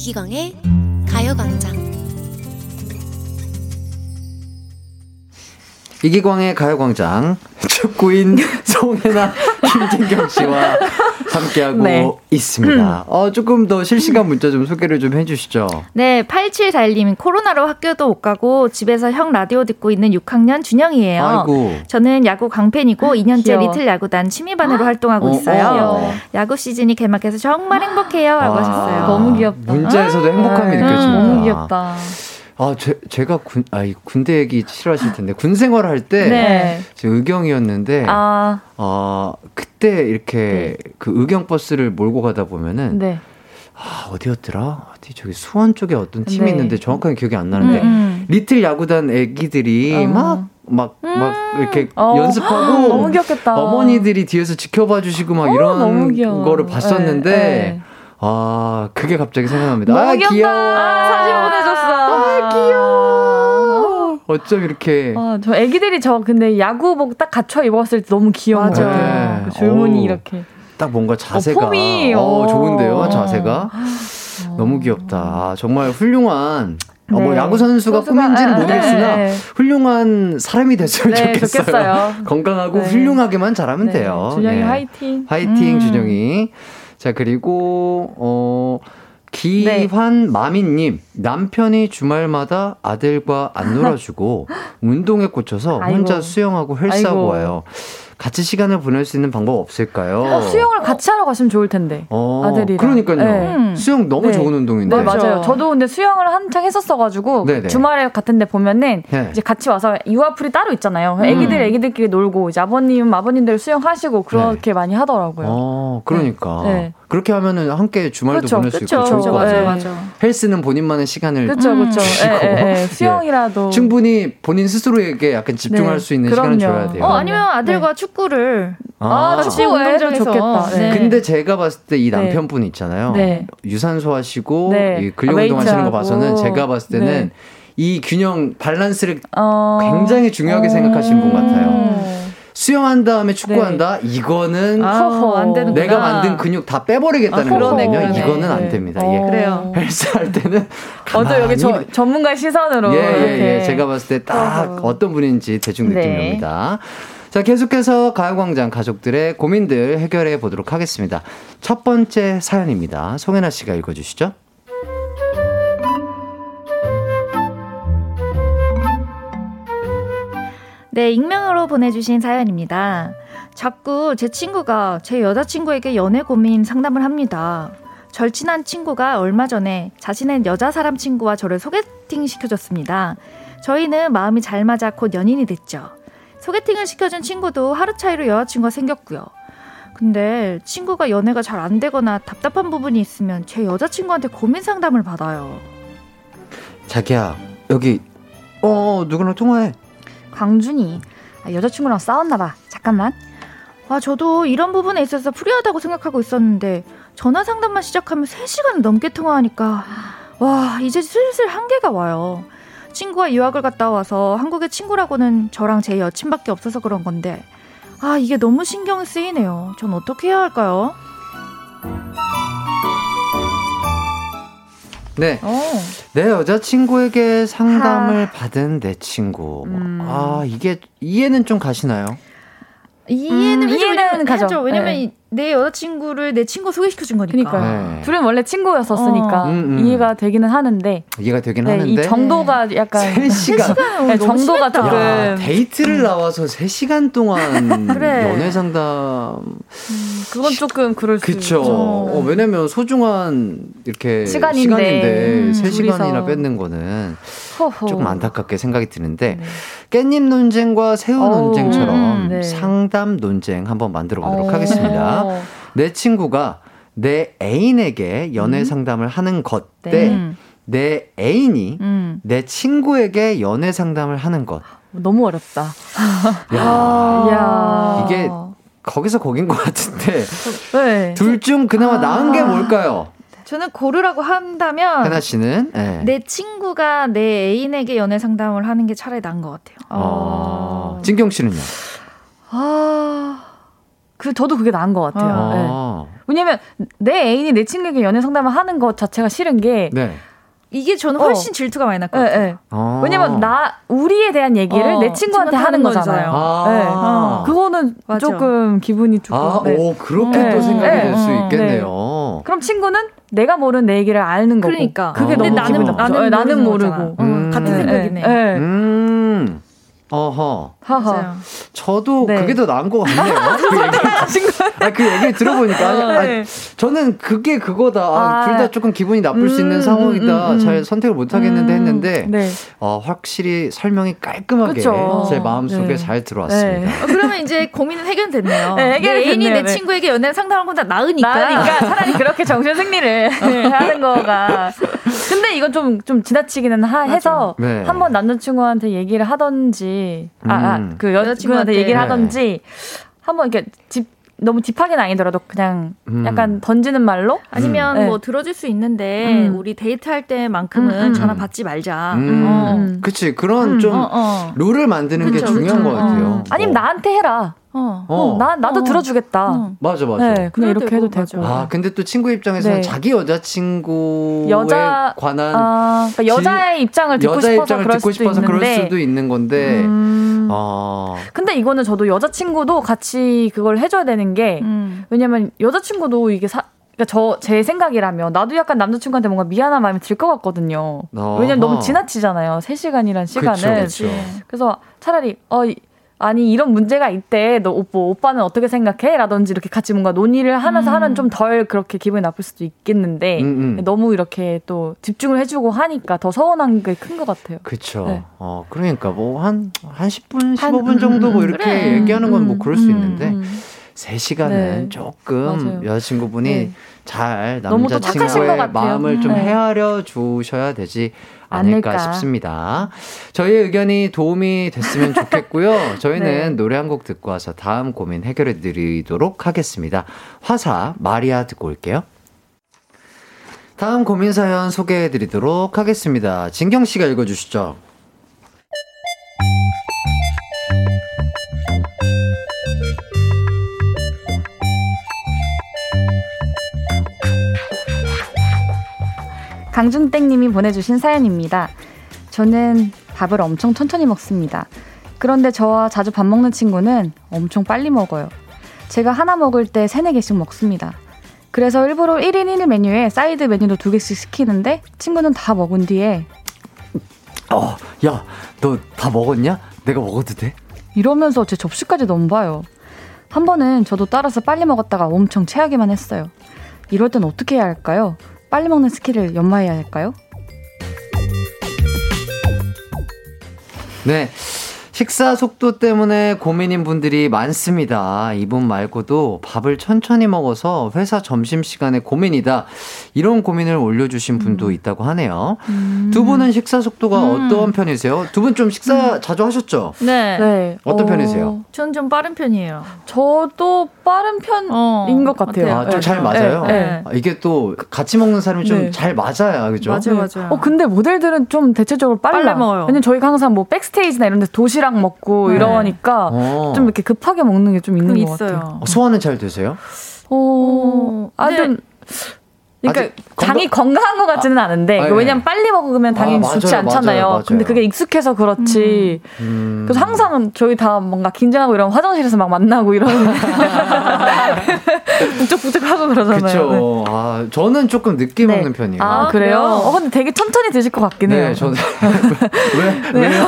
이기광의 가요광장. 이기광의 가요광장. *laughs* 축구인 송혜나 *laughs* 김진경 씨와 함께하고 네. 있습니다. 어, 조금 더 실시간 문자 좀 소개를 좀 해주시죠. 네, 8741님, 코로나로 학교도 못 가고 집에서 형 라디오 듣고 있는 6학년 준영이에요. 아이고. 저는 야구 강팬이고 2년째 귀여워. 리틀 야구단 취미반으로 활동하고 어, 있어요. 어. 야구 시즌이 개막해서 정말 행복해요. 라고 아, 하셨어요. 너무 귀엽다. 문자에서도 행복함이 네. 느껴집니다. 너무 귀엽다. 아, 제, 제가 군, 아, 이 군대 얘기 싫어하실 텐데, 군 생활 할 때, 네. 제 의경이었는데, 아, 어, 그때 이렇게 그 의경 버스를 몰고 가다 보면은, 네. 아, 어디였더라? 어디 저기 수원 쪽에 어떤 팀이 네. 있는데 정확하게 기억이 안 나는데, 음, 음. 리틀 야구단 애기들이 어. 막, 막, 막 이렇게 어. 연습하고, *gasps* 너무 귀엽겠다. 어머니들이 뒤에서 지켜봐 주시고 막 어, 이런. 거를 봤었는데, 네, 네. 아, 그게 갑자기 생각납니다. 너무 아. 귀여워. 아, 사진 보내줬어. 아, 귀여워. 어쩜 이렇게. 아, 저 애기들이 저 근데 야구복 딱 갖춰 입었을 때 너무 귀여운 같아요. 네. 그 줄무늬 어우. 이렇게. 딱 뭔가 자세가. 폼이, 어, 어. 좋은데요, 자세가. 너무 귀엽다. 아, 정말 훌륭한. 어, 뭐 네. 야구 선수가 꿈인지는 아, 모르겠으나 네. 훌륭한 사람이 됐으면 네, 좋겠어요. 좋겠어요. *laughs* 건강하고 네. 훌륭하게만 잘하면 네, 돼요. 준영이 예. 화이팅. 화이팅 음. 준영이. 자 그리고 어 네. 기환 마미님 남편이 주말마다 아들과 안 *laughs* 놀아주고 운동에 꽂혀서 아이고. 혼자 수영하고 헬스하고 아이고. 와요. 같이 시간을 보낼 수 있는 방법 없을까요? 어, 수영을 같이 하러 가시면 좋을 텐데. 어, 아들이랑. 그러니까요. 네. 음. 수영 너무 네. 좋은 운동인데. 네, 맞아. 맞아요. 저도 근데 수영을 한창 했었어가지고 네네. 주말에 같은데 보면은 네. 이제 같이 와서 유아풀이 따로 있잖아요. 음. 애기들 애기들끼리 놀고 이제 아버님 아버님들 수영하시고 그렇게 많이 하더라고요. 어, 그러니까. 네. 그렇게 하면은 함께 주말도 그쵸, 보낼 수 있고 그쵸. 좋을 것 네. 같아요. 맞아. 헬스는 본인만의 시간을 그렇죠, 음. 그렇죠. 주시고. 수영이라도 충분히 본인 스스로에게 약간 집중할 네, 수 있는 그럼요. 시간을 줘야 돼요. 어, 아니면 아들과 축구를 아, 같이 축구 운동장에서. 좋겠다. 네. 근데 제가 봤을 때이 네. 남편분 있잖아요. 네. 유산소 하시고 네. 이 근력 아, 운동 하시는 거. 봐서는 제가 봤을 때는 네. 이 균형 밸런스를 어... 굉장히 중요하게 생각하시는 분 같아요. 음. 수영한 다음에 축구한다. 이거는 아, 허허. 안 되는구나. 내가 만든 근육 다 빼버리겠다는 아, 거거든요. 그러네. 이거는 안 네. 됩니다. 어. 예. 그래요. 헬스할 때는 *laughs* 어저 여기 저, 전문가 시선으로 예, 예, 예. 제가 봤을 때 딱 어허. 어떤 분인지 대충 네. 느낌이 옵니다. 자, 계속해서 가요광장 가족들의 고민들 해결해 보도록 하겠습니다. 첫 번째 사연입니다. 송혜나 씨가 읽어주시죠. 네, 익명으로 보내주신 사연입니다. 자꾸 제 친구가 제 여자친구에게 연애 고민 상담을 합니다. 절친한 친구가 얼마 전에 자신의 여자 사람 친구와 저를 소개팅 시켜줬습니다. 저희는 마음이 잘 맞아 곧 연인이 됐죠. 소개팅을 시켜준 친구도 하루 차이로 여자친구가 생겼고요. 근데 친구가 연애가 잘 안 되거나 답답한 부분이 있으면 제 여자친구한테 고민 상담을 받아요. 자기야, 여기, 어, 누구랑 통화해? 광준이 아, 여자친구랑 싸웠나봐. 잠깐만. 아, 저도 이런 부분에 있어서 불리하다고 생각하고 있었는데 전화 상담만 시작하면 3시간을 넘게 통화하니까 와, 이제 슬슬 한계가 와요. 친구가 유학을 갔다 와서 한국의 친구라고는 저랑 제 여친밖에 없어서 그런 건데 아, 이게 너무 신경 쓰이네요. 전 어떻게 해야 할까요? 네. 어. 내 여자친구에게 상담을 받은 내 친구. 음. 아, 이게 이해는 좀 가시나요? 이해는 음, 해줘, 이해는 가죠. 해줘. 왜냐면 네. 이- 내 여자친구를 내 친구 소개시켜준 거니까. 그러니까요. 네. 둘은 원래 친구였었으니까 어. 음, 음. 이해가 되기는 하는데 이해가 되긴 네, 하는데. 이 정도가 약간 3시간. 네, 정도가. 야, 조금 데이트를 나와서 3시간 동안 *laughs* 그래. 연애 상담. 그건 조금 그럴 수 그쵸. 있죠. 어, 왜냐면 소중한 이렇게 시간인데, 시간인데 음, 3시간이나 둘이서. 뺏는 거는 허허. 조금 안타깝게 생각이 드는데 네. 깻잎 논쟁과 새우 어우, 논쟁처럼 음, 네. 상담 논쟁 한번 만들어 보도록 어. 하겠습니다. 내 친구가 내 애인에게 연애 상담을 하는 것대 음. 네. 내 애인이 음. 내 친구에게 연애 상담을 하는 것. 너무 어렵다. 야, 야. 이게 거기서 거긴 것 같은데 네. 둘중 그나마 나은 게 뭘까요? 저는 고르라고 한다면 하나 씨는 네. 내 친구가 내 애인에게 연애 상담을 하는 게 차라리 나은 것 같아요. 어, 진경 씨는요? 아, 그 저도 그게 나은 것 같아요. 네. 아, 왜냐면 내 애인이 내 친구에게 연애 상담을 하는 것 자체가 싫은 게 네. 이게 저는 어. 훨씬 질투가 많이 날것 예, 같아요. 예. 어. 왜냐면 나 우리에 대한 얘기를 어, 내 친구한테 친구한테 하는 거잖아요. 아. 네. 어. 그거는 맞아. 조금 기분이 조금 아, 네. 오, 그렇게 네. 또 생각이 네. 될수 어. 있겠네요. 그럼 친구는 내가 모르는 내 얘기를 아는 거고. 그러니까. 그게 근데 너무 나는- 기분 나쁘죠. 나는 네, 나는 모르고. 음. 같은 네. 생각이네. 네. 음, 어허. 하하. 저도 네. 그게 더 나은 것 같네요. *laughs* 그 얘기, 아, 그 얘기를 들어보니까. 아니, 아니, 네. 저는 그게 그거다. 아, 아. 둘 다 조금 기분이 나쁠 수 있는 음, 상황이다. 음, 음. 잘 선택을 못 하겠는데 음, 했는데, 네. 어, 확실히 설명이 깔끔하게 그쵸. 제 마음속에 네. 잘 들어왔습니다. 네. 어, 그러면 이제 고민은 해결됐네요. 네, 애인이. 내 네. 친구에게 연애 상담하는 건다 나으니까. 나으니까 차라리 그렇게 정신 승리를 *laughs* 하는 거가. 근데 이건 좀, 좀 지나치기는 하, 해서 네. 한번 남자친구한테 얘기를 하던지, 아, 아, 음. 그 여자친구한테 여자친구한테. 얘기를 네. 하던지, 한번 이렇게 집, 너무 딥하게는 아니더라도 그냥 음. 약간 던지는 말로? 아니면 음. 뭐 네. 들어줄 수 있는데 음. 우리 데이트할 때만큼은 음, 음. 전화 받지 말자. 음, 어. 음. 그치. 그런 음, 좀 어, 어. 룰을 만드는 게 그쵸, 중요한 그쵸. 것 같아요. 음. 아니면 어. 나한테 해라. 어. 어. 어, 나, 나도 어. 들어주겠다. 어. 맞아, 맞아. 네, 그냥 이렇게 해도 되고, 되고. 맞아. 아, 근데 또 친구 입장에서는 네. 자기 여자친구에 여자- 관한 아, 그러니까 여자의 입장을 듣고 여자 싶어서 입장을 그럴 듣고 수도 싶어서 있는데. 그럴 수도 있는 건데, 음. 어, 근데 이거는 저도 여자친구도 같이 그걸 해줘야 되는 게 음. 왜냐면 여자친구도 이게 사 그러니까 저 제 생각이라면 나도 약간 남자친구한테 뭔가 미안한 마음이 들 것 같거든요. 왜냐면 너무 지나치잖아요. 3 시간이란 시간은. 그쵸, 그쵸. 그래서 차라리 어 이- 아니 이런 문제가 있대. 너 오빠 오빠는 어떻게 생각해? 라든지 이렇게 같이 뭔가 논의를 하면서 음. 하면 좀 덜 그렇게 기분이 나쁠 수도 있겠는데 음, 음. 너무 이렇게 또 집중을 해주고 하니까 더 서운한 게 큰 것 같아요. 그쵸. 네. 어, 그러니까 뭐 한, 한 10분, 한- 15분 음, 정도 뭐 음, 이렇게 그래. 얘기하는 건뭐 음, 그럴 수 음, 있는데, 음. 3시간은 네. 조금 맞아요. 여자친구분이 네. 잘 남자친구의. 마음을 좀 네. 헤아려 주셔야 되지 않을까 않을까. 싶습니다. 저희의 의견이 도움이 됐으면 좋겠고요. *laughs* 저희는 네. 노래 한 곡 듣고 와서 다음 고민 해결해 드리도록 하겠습니다. 화사 마리아 듣고 올게요. 다음 고민 사연 소개해 드리도록 하겠습니다. 진경 씨가 읽어 주시죠. 강준땡님이 보내주신 사연입니다. 저는 밥을 엄청 천천히 먹습니다. 그런데 저와 자주 밥 먹는 친구는 엄청 빨리 먹어요. 제가 하나 먹을 때 세네 개씩 먹습니다. 그래서 일부러 1인 1일 메뉴에 사이드 메뉴도 두 개씩 시키는데 친구는 다 먹은 뒤에 어, 야, 너 다 먹었냐? 내가 먹어도 돼? 이러면서 제 접시까지 넘봐요. 한 번은 저도 따라서 빨리 먹었다가 엄청 체하기만 했어요. 이럴 땐 어떻게 해야 할까요? 빨리 먹는 스킬을 연마해야 할까요? 네. 식사 속도 때문에 고민인 분들이 많습니다. 이분 말고도 밥을 천천히 먹어서 회사 점심시간에 고민이다. 이런 고민을 올려주신 분도 음. 있다고 하네요. 두 분은 식사 속도가 어떤 편이세요? 두 분 좀 식사 자주 하셨죠? 네. 네. 어떤 편이세요? 저는 좀 빠른 편이에요. 저도 빠른 편인 어, 것 같아요. 아, 좀 네. 잘 맞아요? 네, 네. 아, 이게 또 같이 먹는 사람이 좀 네. 잘 맞아야, 그죠? 맞아요, 맞아요. 어, 근데 모델들은 좀 대체적으로 빨라. 빨리 먹어요. 왜냐면 저희가 항상 뭐 백스테이지나 이런 데 도시락 먹고 네. 이러니까 어. 좀 이렇게 급하게 먹는 게 좀 있는 것 같아요. 있어요. 어, 소화는 잘 되세요? 어, 아, 근데- 좀. 그러니까 당이 건강 한 것 같지는 않은데 아, 그 네. 왜냐면 빨리 먹으면 당이 아, 좋지 맞아요, 않잖아요. 맞아요, 맞아요. 근데 그게 익숙해서 그렇지. 음. 그래서 항상 저희 다 뭔가 긴장하고 이런 화장실에서 막 만나고 이런 *laughs* *laughs* 북적북적하고 그러잖아요. 네. 그쵸. 아, 저는 조금 늦게 네. 먹는 편이에요. 아, 그래요? 그래요? 어, 근데 되게 천천히 드실 것 같긴 해요. *laughs* 네, 저는. 왜? 왜요?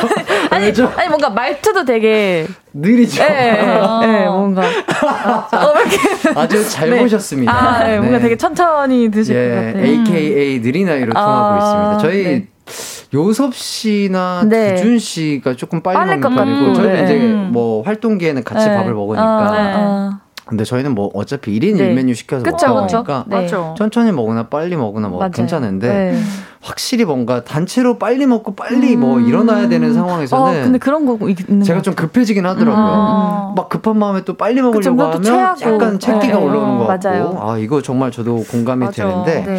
아니, 왜죠? 아니 뭔가 말투도 되게 느리죠? 예, 예, 예, 뭔가 어, 이렇게 아주 잘 네. 보셨습니다. 아, 네, 뭔가 네. 되게 천천히 드실 것 예, 같아요. AKA 느리나이로 아, 통하고 있습니다. 저희 네. 요섭 씨나 네. 두준 씨가 조금 빨리 먹는 것 편이고 같고, 저희는 네. 이제 음. 뭐 활동기에는 같이 네. 밥을 먹으니까 아, 네. 아. 근데 저희는 뭐 어차피 1인 네. 1메뉴 시켜서 그쵸, 먹다 그쵸. 보니까 네. 천천히 먹으나 빨리 먹으나 뭐 맞아요. 괜찮은데 네. 확실히 뭔가 단체로 빨리 먹고 빨리 뭐 일어나야 되는 상황에서는 어, 근데 그런 거 있는 제가 것좀 급해지긴 하더라고요. 아. 막 급한 마음에 또 빨리 그쵸, 먹으려고 그것도 하면. 약간 채기가 네. 올라오는 것 같고 맞아요. 아 이거 정말 저도 공감이 맞아. 되는데. 네.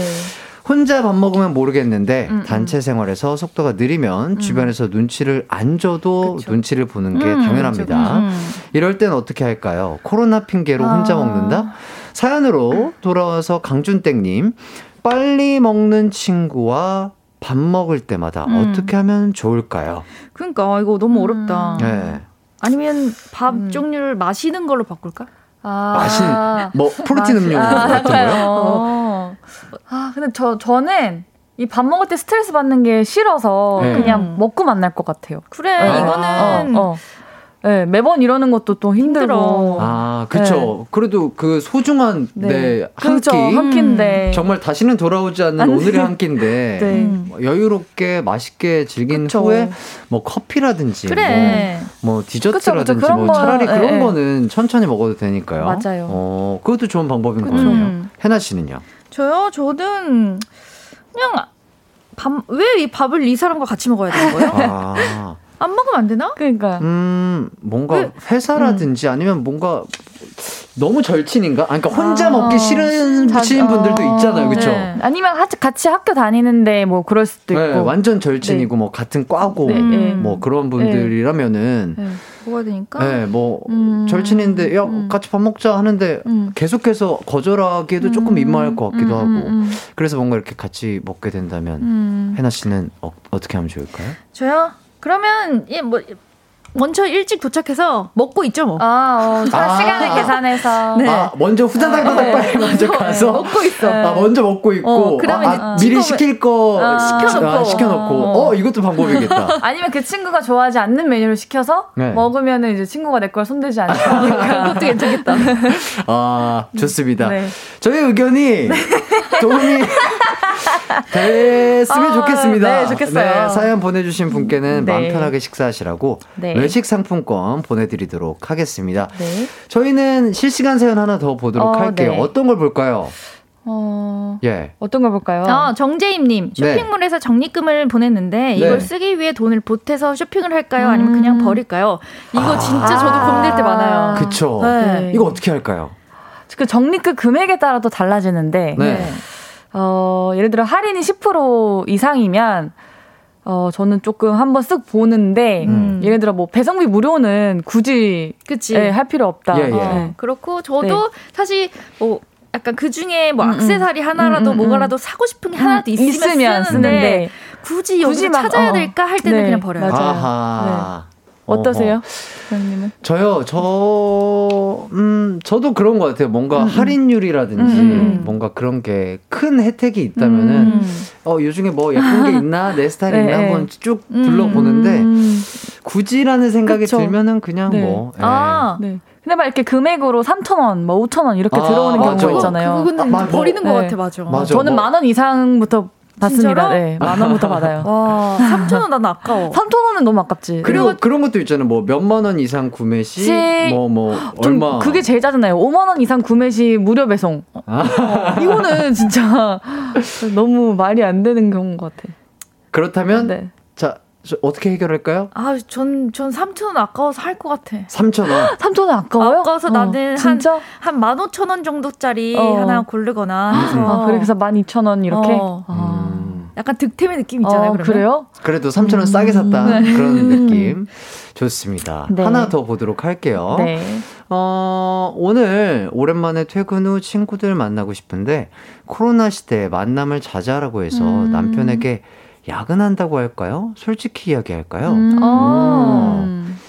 혼자 밥 먹으면 모르겠는데 음, 음. 단체 생활에서 속도가 느리면 주변에서 눈치를 안 줘도 그쵸. 눈치를 보는 게 음, 당연합니다. 음. 이럴 땐 어떻게 할까요? 코로나 핑계로 혼자 아. 먹는다? 사연으로 돌아와서 강준땡님 빨리 먹는 친구와 밥 먹을 때마다 음. 어떻게 하면 좋을까요? 그러니까 이거 너무 음. 어렵다. 네. 아니면 밥 음. 종류를 마시는 걸로 바꿀까? 아. 마신 뭐 프로틴 음료 아, 같은 거요? 어. 아, 근데 저, 저는 이밥 먹을 때 스트레스 받는 게 싫어서 네. 그냥 먹고 만날 것 같아요. 그래 아. 이거는 어, 어. 네, 매번 이러는 것도 또 힘들고. 힘들어. 아, 그쵸. 그래도 그 소중한 내한 끼. 그죠, 한 끼인데. 정말 다시는 돌아오지 않는 안 오늘의 돼. 한 끼인데 *laughs* 네. 음. 뭐 여유롭게 맛있게 즐긴 그쵸. 후에 뭐 커피라든지 그래. 뭐, 뭐 디저트라든지 그쵸, 뭐 거, 차라리 예, 그런 예. 거는 천천히 먹어도 되니까요. 맞아요. 어, 그것도 좋은 방법인. 같아요. 음. 해나 씨는요? 저요 저는 그냥 밥 왜 이 밥을 이 사람과 같이 먹어야 되는 거예요? 아, 안 먹으면 안 되나? 그러니까. 음, 뭔가 왜? 회사라든지 아니면 뭔가 너무 절친인가? 아, 그러니까 혼자 아, 먹기 싫은 자- 치는 분들도 어, 있잖아요. 그쵸? 네. 아니면 하- 같이 학교 다니는데 뭐 그럴 수도 있고. 네, 완전 절친이고 뭐 같은 과고 네, 네. 뭐 그런 분들이라면은 네. 먹어야 되니까. 네, 뭐 음. 절친인데 야 음. 같이 밥 먹자 하는데 음. 계속해서 거절하기에도 조금 민망할 것 같기도 음, 하고 음, 음, 그래서 뭔가 이렇게 같이 먹게 된다면 음. 해나 씨는 어, 어떻게 하면 좋을까요? 저요? 그러면 예 뭐 먼저 일찍 도착해서 먹고 있죠 뭐. 아, 어, 아. 시간을 계산해서. 네. 아 먼저 후다닥다닥 빨리 먼저 가서 먹고 있어. 아 먼저 먹고 있고 어, 그러면 아, 이제 미리 시킬 거 아, 시켜놓고. 아, 시켜놓고 어. 어 이것도 방법이겠다. *laughs* 아니면 그 친구가 좋아하지 않는 메뉴를 시켜서 네. 먹으면은 이제 친구가 내 걸 손대지 않을까. *laughs* 그것도 괜찮겠다. 아 좋습니다. 네. 저희 의견이 *laughs* 도움이 됐으면 아, 좋겠습니다. 네, 좋겠어요. 사연 보내주신 분께는 네. 마음 편하게 식사하시라고 네. 외식 상품권 보내드리도록 하겠습니다. 네. 저희는 실시간 사연 하나 더 보도록 어, 할게요. 네. 어떤 걸 볼까요? 어, 예. 어떤 걸 볼까요? 어, 정재임님 쇼핑몰에서 적립금을 보냈는데 이걸 쓰기 위해 돈을 보태서 쇼핑을 할까요? 아니면 그냥 버릴까요? 이거 진짜 저도 고민될 때 많아요. 그쵸. 네. 네. 이거 어떻게 할까요? 그 적립금 금액에 따라 또 달라지는데, 네. 어, 예를 들어 할인이 10% 이상이면, 어, 저는 조금 한번 쓱 보는데, 음. 예를 들어 뭐 배송비 무료는 굳이 그치. 예, 할 필요 없다. 예, 예. 네. 그렇고 저도 사실 뭐 약간 그 중에 뭐 음, 악세사리 하나라도 음, 음, 뭐가라도 사고 싶은 게 하나라도 음, 있으면, 쓰는데, 굳이 여기서 굳이 막, 찾아야 어. 될까 할 때는 네, 그냥 버려요. 맞아요. 아하. 어떠세요? 부장님은? 저요, 저, 음, 저도 그런 것 같아요. 뭔가 할인율이라든지 음. 뭔가 그런 게 큰 혜택이 있다면은, 음. 어, 요 중에 뭐 예쁜 게 있나, 내 스타일 있나 *laughs* 네. 한번 쭉 둘러보는데, 음. 굳이라는 생각이 그쵸. 들면은 그냥 네. 뭐. 예. 아, 네. 근데 막 이렇게 금액으로 3,000원, 뭐 5,000원 이렇게 아, 들어오는 맞아. 경우가 그거- 있잖아요. 그거는 아, 맞아. 버리는 것 네. 같아, 맞아. 맞아. 저는 뭐- 만원 이상부터 받습니다. 네, 만 원부터 받아요. 와, 3,000원 나는 아까워. 3,000원은 너무 아깝지. 그리고 그런 것도 있잖아요. 뭐 몇만 원 이상 구매 시, 시- 뭐, 뭐, 좀 얼마. 그게 제일 짜증나요. 5만 원 이상 구매 시 무료 배송. 아. *laughs* 어, 이거는 진짜 *laughs* 너무 말이 안 되는 경우인 것 같아. 그렇다면, 네. 어떻게 해결할까요? 아, 전, 전 3,000원 아까워서 할 것 같아. 3,000원. 3,000원 *gasps* 아까워요? 아까워서 나는 한- 진짜? 한 15,000원 정도짜리 어. 하나 고르거나 해서. 아, 그래서 12,000원 이렇게? 어. 아. 음. 약간 득템의 느낌 있잖아요, 어, 그러면. 그래요? 그래도 3,000원 싸게 샀다. 그런 느낌. 좋습니다. 네. 하나 더 보도록 할게요. 네. 어, 오늘 오랜만에 퇴근 후 친구들 만나고 싶은데 코로나 시대에 만남을 자제하라고 해서 음. 남편에게 야근한다고 할까요? 솔직히 이야기할까요? 음. 음.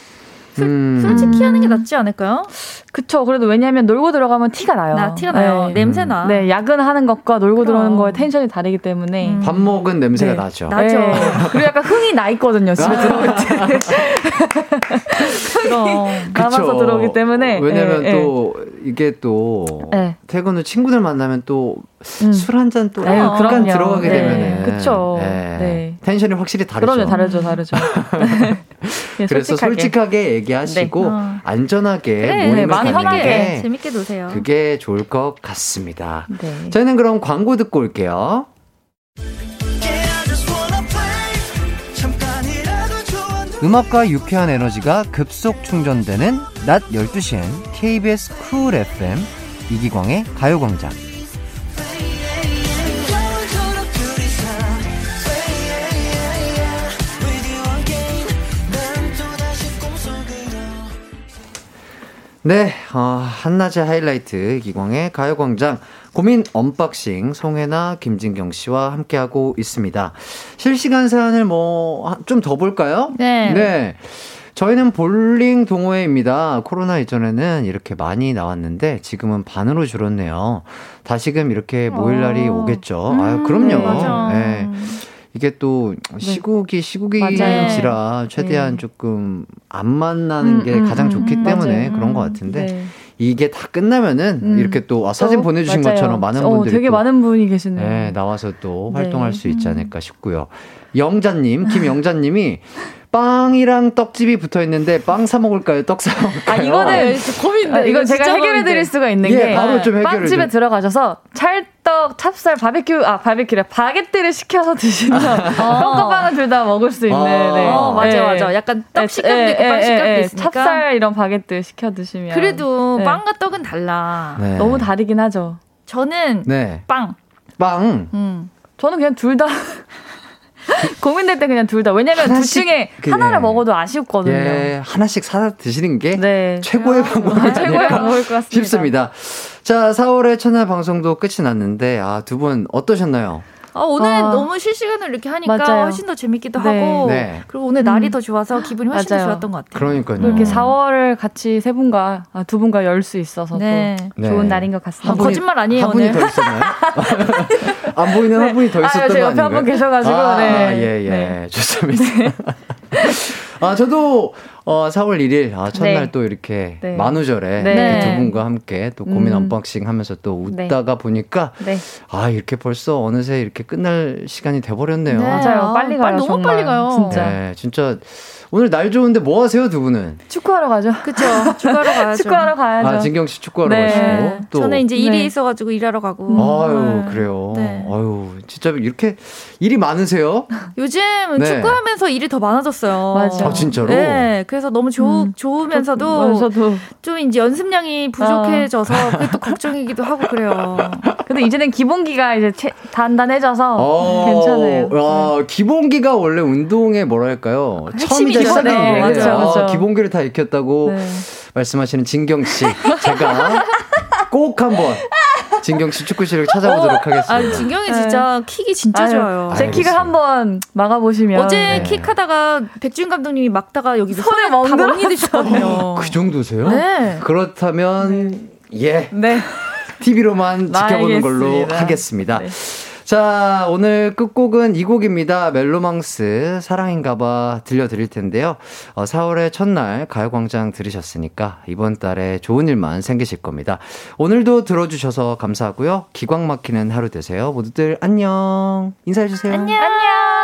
음. 솔직히 하는 게 낫지 않을까요? 그쵸. 그래도 왜냐하면 놀고 들어가면 티가 나요. 나 티가 나요. 네. 냄새 나. 네, 야근하는 것과 놀고 그럼. 들어오는 거의 텐션이 다르기 때문에. 음. 밥 먹은 냄새가 네. 나죠. 나- 나죠. 그리고 약간 흥이 나 있거든요, 집에 들어올 때. 그럼. *laughs* 남아서 들어오기 때문에. 왜냐면 예, 또 이게 또 예. 퇴근 후 친구들 만나면 또 음. 술한 잔또 아유, 약간 그럼요. 들어가게 네. 되면은 그쵸. 예. 네. 텐션이 확실히 다르죠. 그럼요, 다르죠, 다르죠. *laughs* 네, 그래서 솔직하게. 솔직하게 얘기하시고 네. 어. 안전하게 그래, 모임을 마음 가는. 게 재밌게 노세요. 그게 좋을 것 같습니다. 네. 저희는 그럼 광고 듣고 올게요. 음악과 유쾌한 에너지가 급속 충전되는 낮 12시엔 KBS 쿨 FM 이기광의 가요광장. 네, 어, 한낮의 하이라이트 기광의 가요광장 고민 언박싱 송해나 김진경 씨와 함께하고 있습니다. 실시간 사연을 뭐 좀 더 볼까요? 네. 네. 저희는 볼링 동호회입니다. 코로나 이전에는 이렇게 많이 나왔는데 지금은 반으로 줄었네요. 다시금 이렇게 모일 날이 어. 오겠죠. 아유, 그럼요. 네, 맞아. 네. 이게 또 시국이 시국인지라 최대한 네. 조금 안 만나는 음, 게 음, 가장 음, 좋기 음, 때문에 맞아요. 그런 것 음, 같은데 네. 이게 다 끝나면은 음. 이렇게 또 아, 사진 또, 보내주신 맞아요. 것처럼 많은 어, 분들이 되게 또 많은 분이 계시네요. 네, 나와서 또 네. 활동할 수 있지 않을까 싶고요. 영자님, 김영자님이 빵이랑 떡집이 붙어 있는데 빵 사 먹을까요? 떡 사 먹을까요? 아, 이거는 고민돼. 아, 이건 제가 해결해 드릴 수가 있는 예, 게 바로 좀 해결을 빵집에 좀. 들어가셔서 찰 떡, 찹쌀, 바베큐 아 바베큐래 바게트를 시켜서 드시면 떡과빵은 둘 다 먹을 수 있는. 아. 네. 어, 맞아, 네. 맞아. 약간 떡 네, 식감도 예, 있고 예, 빵 식감도. 있으니까. 찹쌀 이런 바게트 시켜 드시면 그래도 네. 빵과 떡은 달라. 네. 너무 다르긴 하죠. 저는 네. 빵. 빵. 음. 저는 그냥 둘다 *laughs* 고민될 때 그냥 둘 다. 왜냐면 둘 하나씩 중에 그, 하나를 예. 먹어도 아쉽거든요. 예, 하나씩 사 드시는 게 네. 최고의 방법이 최고의 아닐까 방법일 것 같습니다. 싶습니다. 자, 4월의 첫날 방송도 끝이 났는데 아, 두 분 어떠셨나요? 아, 오늘 아. 너무 실시간으로 이렇게 하니까 맞아요. 훨씬 더 재밌기도 네. 하고 네. 그리고 오늘 날이 음. 더 좋아서 기분이 훨씬 더 맞아요. 좋았던 것 같아요. 그러니까요. 또 이렇게 4월을 같이 세 분과 아, 두 분과 열 수 있어서 네. 또 네. 좋은 날인 것 같습니다. 한 거짓말 아니에요, 한 분이 오늘. 더 있었나요? *laughs* 안 보이는 한 분이 더 있었던 아, 제거 옆에 한 분? 계셔가지고 아, 네. 예, 예. 네. 좋습니다. *laughs* 아, 저도 어, 4월 1일 아, 첫날 네. 또 이렇게 네. 만우절에 네. 이렇게 두 분과 함께 또 고민 음. unboxing 하면서 또 네. 웃다가 보니까 네. 아, 이렇게 벌써 어느새 이렇게 끝날 시간이 돼버렸네요. 네. 맞아요. 빨리 가요. 너무 정말. 빨리 가요. 진짜. 네, 진짜 오늘 날 좋은데 뭐 하세요, 두 분은? 축구하러 가죠. 그쵸. 축구하러 *laughs* 가야죠. 축구하러 가야죠. 아, 진경 씨 축구하러 네. 가시고 또 저는 이제 일이 네. 있어가지고 일하러 가고. 아유, 네. 그래요. 네. 아유, 진짜 이렇게 일이 많으세요? 요즘 네. 축구하면서 일이 더 많아졌어요. 맞아. 아, 진짜로? 네, 그래서 너무 좋, 음. 좋으면서도 저도. 좀 이제 연습량이 부족해져서 그게 또 걱정이기도 하고 그래요. *laughs* 근데 이제는 기본기가 이제 채- 단단해져서 어, 괜찮아요. 네. 야, 기본기가 원래 운동의 뭐랄까요? 처음이자 시작인 네, 게 맞죠, 아, 맞죠. 기본기를 다 익혔다고 네. 말씀하시는 진경 씨. 제가 꼭 한번 진경 씨 축구 실력 찾아보도록 하겠습니다. 아, 진경이 진짜 킥이 진짜 아유, 좋아요. 제 알겠습니다. 킥을 한번 막아보시면 어제 네. 킥하다가 백준 감독님이 막다가 여기 손에 드셨거든요. 그 정도세요? 네. 그렇다면 예 네. *laughs* TV로만 지켜보는 걸로 알겠습니다. 하겠습니다. 네. 자, 오늘 끝곡은 이 곡입니다. 멜로망스 사랑인가봐 들려드릴 텐데요. 어, 4월의 첫날 가요광장 들으셨으니까 이번 달에 좋은 일만 생기실 겁니다. 오늘도 들어주셔서 감사하고요. 기광 막히는 하루 되세요. 모두들 안녕. 인사해주세요. 안녕.